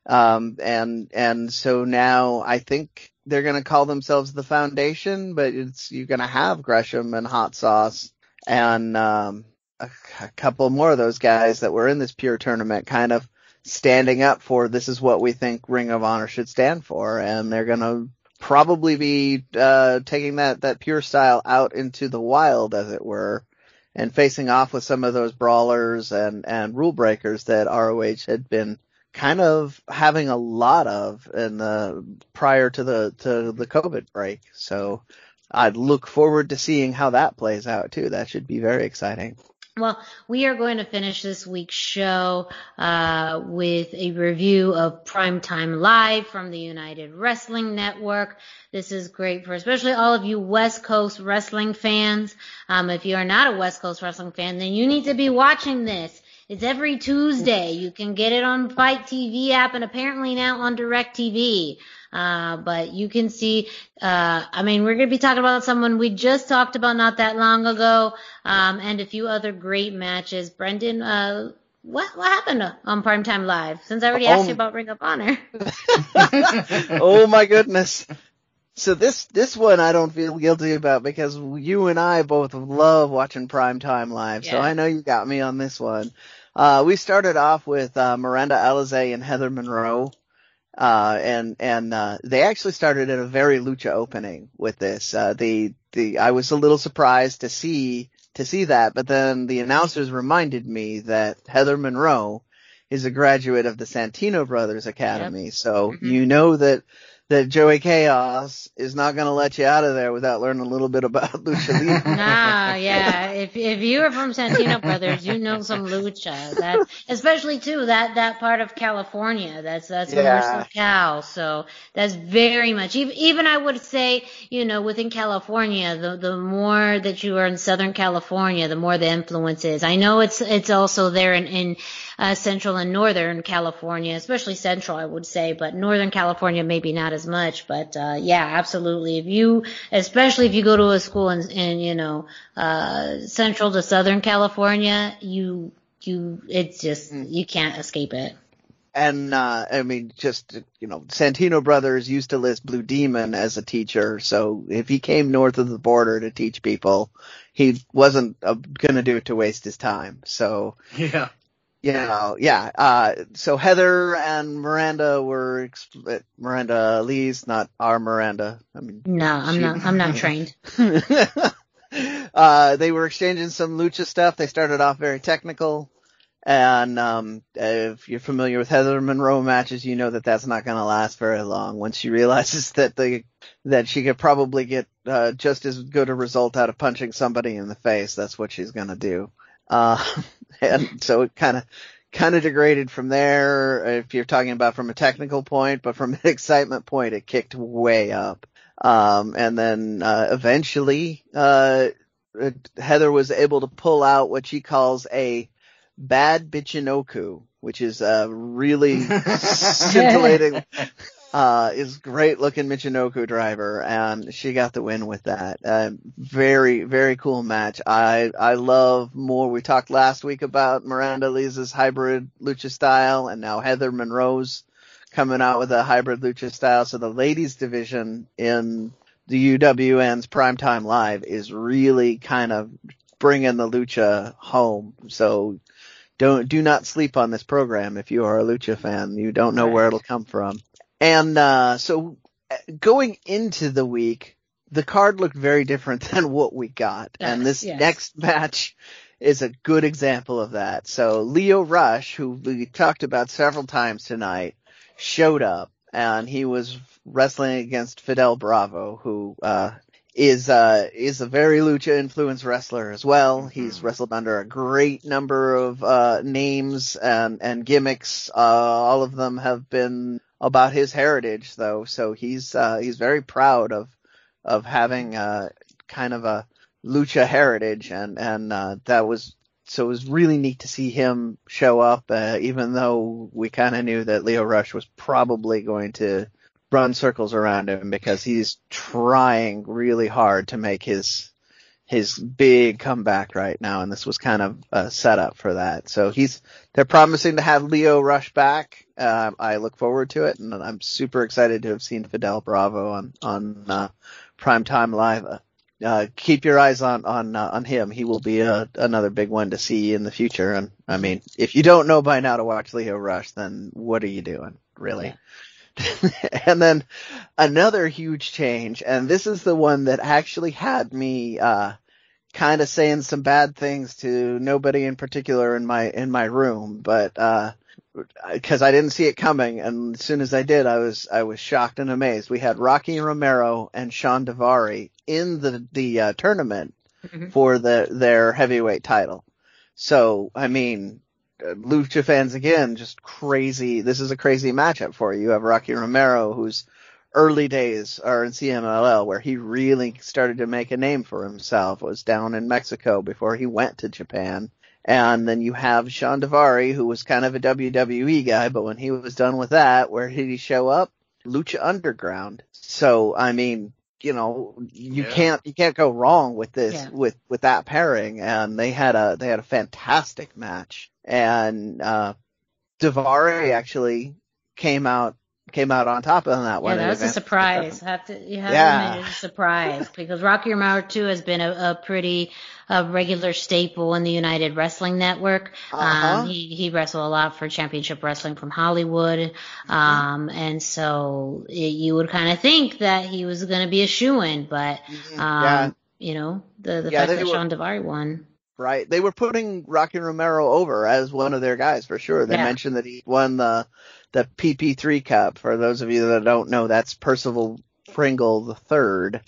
Um, and and so now I think they're going to call themselves the Foundation, but it's you're going to have Gresham and Hot Sauce and um, a, a couple more of those guys that were in this pure tournament, kind of standing up for this is what we think Ring of Honor should stand for, and they're to probably be uh, taking that that pure style out into the wild, as it were, and facing off with some of those brawlers and, and rule breakers that ROH had been kind of having a lot of in the prior to the to the COVID break. So I'd look forward to seeing how that plays out too. That should be very exciting. Well, we are going to finish this week's show uh, with a review of Primetime Live from the United Wrestling Network. This is great for especially all of you West Coast wrestling fans. Um, if you are not a West Coast wrestling fan, then you need to be watching this. It's every Tuesday. You can get it on FITE TV app and apparently now on DirecTV. Uh, but you can see, uh, I mean, we're going to be talking about someone we just talked about not that long ago, um, and a few other great matches. Brendan, uh, what what happened on Primetime Live? Since I already asked oh. you about Ring of Honor. oh my goodness. So this this one I don't feel guilty about because you and I both love watching Primetime Live. Yeah. So I know you got me on this one. Uh, we started off with uh, Miranda Alizé and Heather Monroe. Uh, and, and, uh, they actually started at a very lucha opening with this. Uh, the, the, I was a little surprised to see, to see that, but then the announcers reminded me that Heather Monroe is a graduate of the Santino Brothers Academy. Yep. So mm-hmm. you know that that Joey Chaos is not going to let you out of there without learning a little bit about lucha libre. nah, yeah. If if you are from Santino Brothers, you know some lucha. That especially too that that part of California. That's that's yeah. Cal. So that's very much even even I would say you know within California, the the more that you are in Southern California, the more the influence is. I know it's it's also there in in uh, Central and Northern California, especially Central, I would say, but Northern California maybe not as much. But uh, yeah, absolutely. If you, especially if you go to a school in, in you know uh, Central to Southern California, you you it's just mm. you can't escape it. and uh, I mean, just you know, Santino brothers used to list Blue Demon as a teacher, so if he came north of the border to teach people, he wasn't uh, going to do it to waste his time. So yeah, you know, yeah. Uh, so Heather and Miranda were Miranda Alizé's, not our Miranda. I mean, no, I'm she, not. I'm not trained. uh, they were exchanging some lucha stuff. They started off very technical. And um, if you're familiar with Heather Monroe matches, you know that that's not going to last very long. Once she realizes that the that she could probably get uh, just as good a result out of punching somebody in the face, that's what she's going to do. Uh, and so it kind of kind of degraded from there. If you're talking about from a technical point, but from an excitement point, it kicked way up. Um, and then uh, eventually, uh, Heather was able to pull out what she calls a Bad Bichinoku, which is a really scintillating, uh, is great looking Michinoku driver, and she got the win with that. Uh, very, very cool match. I, I love more. We talked last week about Miranda Alizé's hybrid lucha style, and now Heather Monroe's coming out with a hybrid lucha style. So the ladies division in the UWN's Primetime Live is really kind of bringing the lucha home. So don't do not sleep on this program if you are a lucha fan. You don't know where it'll come from. And uh, so uh, going into the week, the card looked very different than what we got. Yes, and this yes. next match is a good example of that. So Lio Rush, who we talked about several times tonight, showed up and he was wrestling against Fidel Bravo, who uh, is uh is a very lucha influenced wrestler as well. Mm-hmm. He's wrestled under a great number of uh names and and gimmicks. Uh all of them have been about his heritage though. So he's uh he's very proud of of having uh kind of a lucha heritage and and uh that was so it was really neat to see him show up uh, even though we kind of knew that Lio Rush was probably going to run circles around him because he's trying really hard to make his his big comeback right now, and this was kind of a setup for that. So he's they're promising to have Lio Rush back. Uh, I look forward to it, and I'm super excited to have seen Fidel Bravo on on uh, Primetime Live. Uh, keep your eyes on on uh, on him. He will be a, another big one to see in the future. And I mean, if you don't know by now to watch Lio Rush, then what are you doing, really? Yeah. and then another huge change, and this is the one that actually had me uh, kind of saying some bad things to nobody in particular in my in my room, but because uh, I didn't see it coming, and as soon as I did, I was I was shocked and amazed. We had Rocky Romero and Shawn Daivari in the the uh, tournament mm-hmm. for the their heavyweight title. So I mean, lucha fans again, just crazy. This is a crazy matchup for you. You have Rocky Romero, whose early days are in CMLL, where he really started to make a name for himself. Was down in Mexico before he went to Japan. And then you have Shawn Daivari, who was kind of a WWE guy, but when he was done with that, where did he show up? Lucha Underground. So, I mean, you know, you yeah. can't, you can't go wrong with this, yeah. with, with that pairing. And they had a, they had a fantastic match and uh, Daivari actually came out came out on top on that one. Yeah, that was a surprise. have to you have yeah. to admit it's a surprise because Rocky Romero too has been a, a pretty a regular staple in the United Wrestling Network. Uh-huh. Um, he he wrestled a lot for Championship Wrestling from Hollywood, mm-hmm. um, and so it, you would kind of think that he was going to be a shoe in, but mm-hmm. um, yeah. you know the the yeah, fact that were, Shawn Daivari won right? They were putting Rocky Romero over as one of their guys for sure. They yeah. mentioned that he won the the PP3 Cup. For those of you that don't know, that's Percival Pringle the third.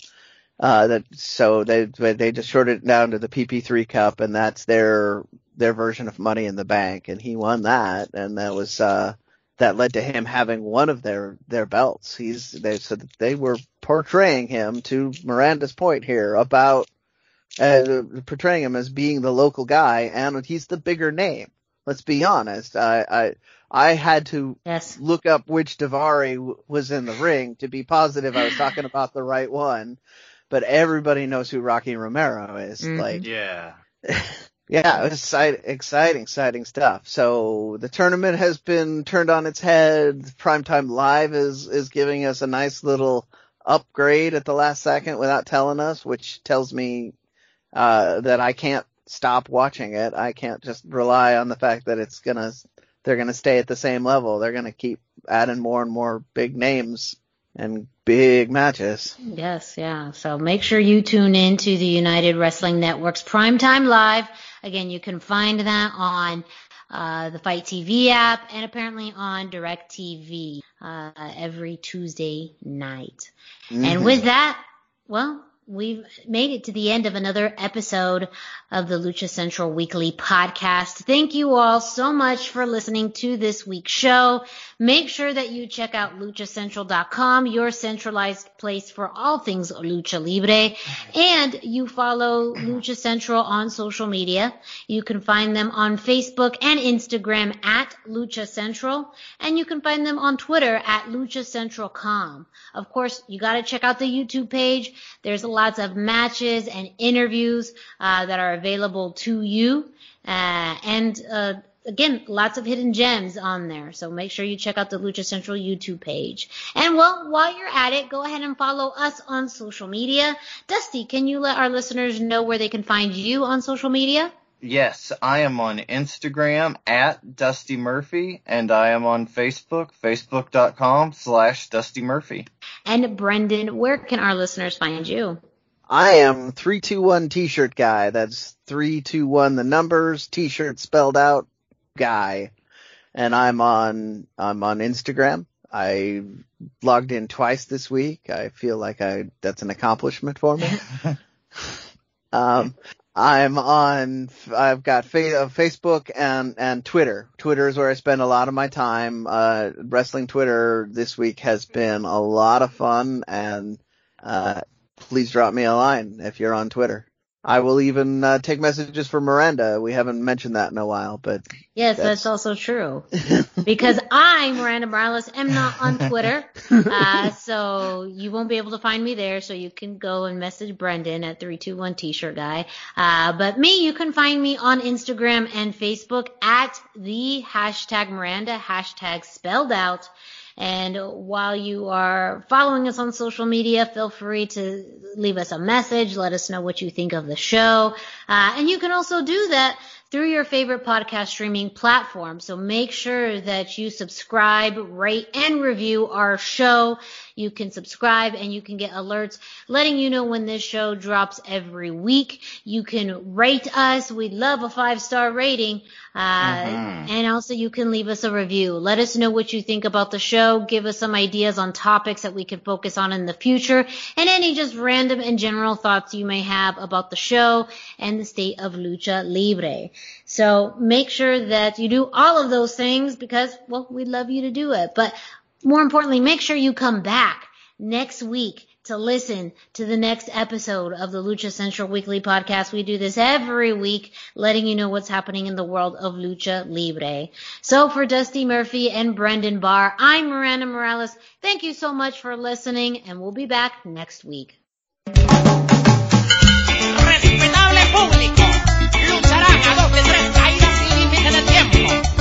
Uh, that so they they just shorted it down to the PP3 Cup, and that's their their version of Money in the Bank, and he won that, and that was uh that led to him having one of their their belts. He's they said they were portraying him to Miranda's point here about uh, portraying him as being the local guy, and he's the bigger name. Let's be honest. I I, I had to yes. look up which Daivari w- was in the ring to be positive I was talking about the right one. But everybody knows who Rocky Romero is. Mm-hmm. Like, yeah. Yeah, exciting, exciting, exciting stuff. So the tournament has been turned on its head. Primetime Live is is giving us a nice little upgrade at the last second without telling us, which tells me uh, that I can't stop watching it. I can't just rely on the fact that it's gonna they're gonna stay at the same level. They're gonna keep adding more and more big names and big matches. Yes, yeah. So make sure you tune in to the United Wrestling Network's Primetime Live. Again, you can find that on uh, the FITE TV app and apparently on DirecTV uh, every Tuesday night. Mm-hmm. And with that, well, we've made it to the end of another episode of the Lucha Central Weekly podcast. Thank you all so much for listening to this week's show. Make sure that you check out luchacentral.com, your centralized place for all things Lucha Libre, and you follow Lucha Central on social media. You can find them on Facebook and Instagram at Lucha Central, and you can find them on Twitter at luchacentralcom. Of course, you gotta check out the YouTube page. There's lots of matches and interviews uh, that are available to you, uh, and uh, again, lots of hidden gems on there. So make sure you check out the Lucha Central YouTube page. And well, while you're at it, go ahead and follow us on social media. Dusty, can you let our listeners know where they can find you on social media? Yes, I am on Instagram at Dusty Murphy and I am on Facebook, facebook.com slash Dusty Murphy. And Brendan, where can our listeners find you? I am 321 t-shirt guy. That's 321 the numbers, t-shirt spelled out, guy, and I'm on I'm on Instagram. I logged in twice this week. I feel like I that's an accomplishment for me. um, I'm on. I've got uh, Facebook and and Twitter. Twitter is where I spend a lot of my time. Uh, wrestling Twitter this week has been a lot of fun, and uh, please drop me a line if you're on Twitter. I will even uh, take messages for Miranda. We haven't mentioned that in a while, but yes, that's, that's also true. because I, Miranda Morales, am not on Twitter, uh, so you won't be able to find me there. So you can go and message Brendan at three two one T-shirt guy. Uh, but me, you can find me on Instagram and Facebook at the hashtag Miranda hashtag spelled out. And while you are following us on social media, feel free to leave us a message. Let us know what you think of the show. Uh, and you can also do that through your favorite podcast streaming platform. So make sure that you subscribe, rate, and review our show. You can subscribe and you can get alerts letting you know when this show drops every week. You can rate us. We'd love a five star rating. Uh, mm-hmm. and also you can leave us a review. Let us know what you think about the show. Give us some ideas on topics that we can focus on in the future and any just random and general thoughts you may have about the show and the state of lucha libre. So make sure that you do all of those things because, well, we'd love you to do it. But more importantly, make sure you come back next week to listen to the next episode of the Lucha Central Weekly Podcast. We do this every week, letting you know what's happening in the world of Lucha Libre. So for Dusty Murphy and Brendan Barr, I'm Miranda Morales. Thank you so much for listening, and we'll be back next week. Respetable público, lucharán a dos de tres caídas sin límite de tiempo.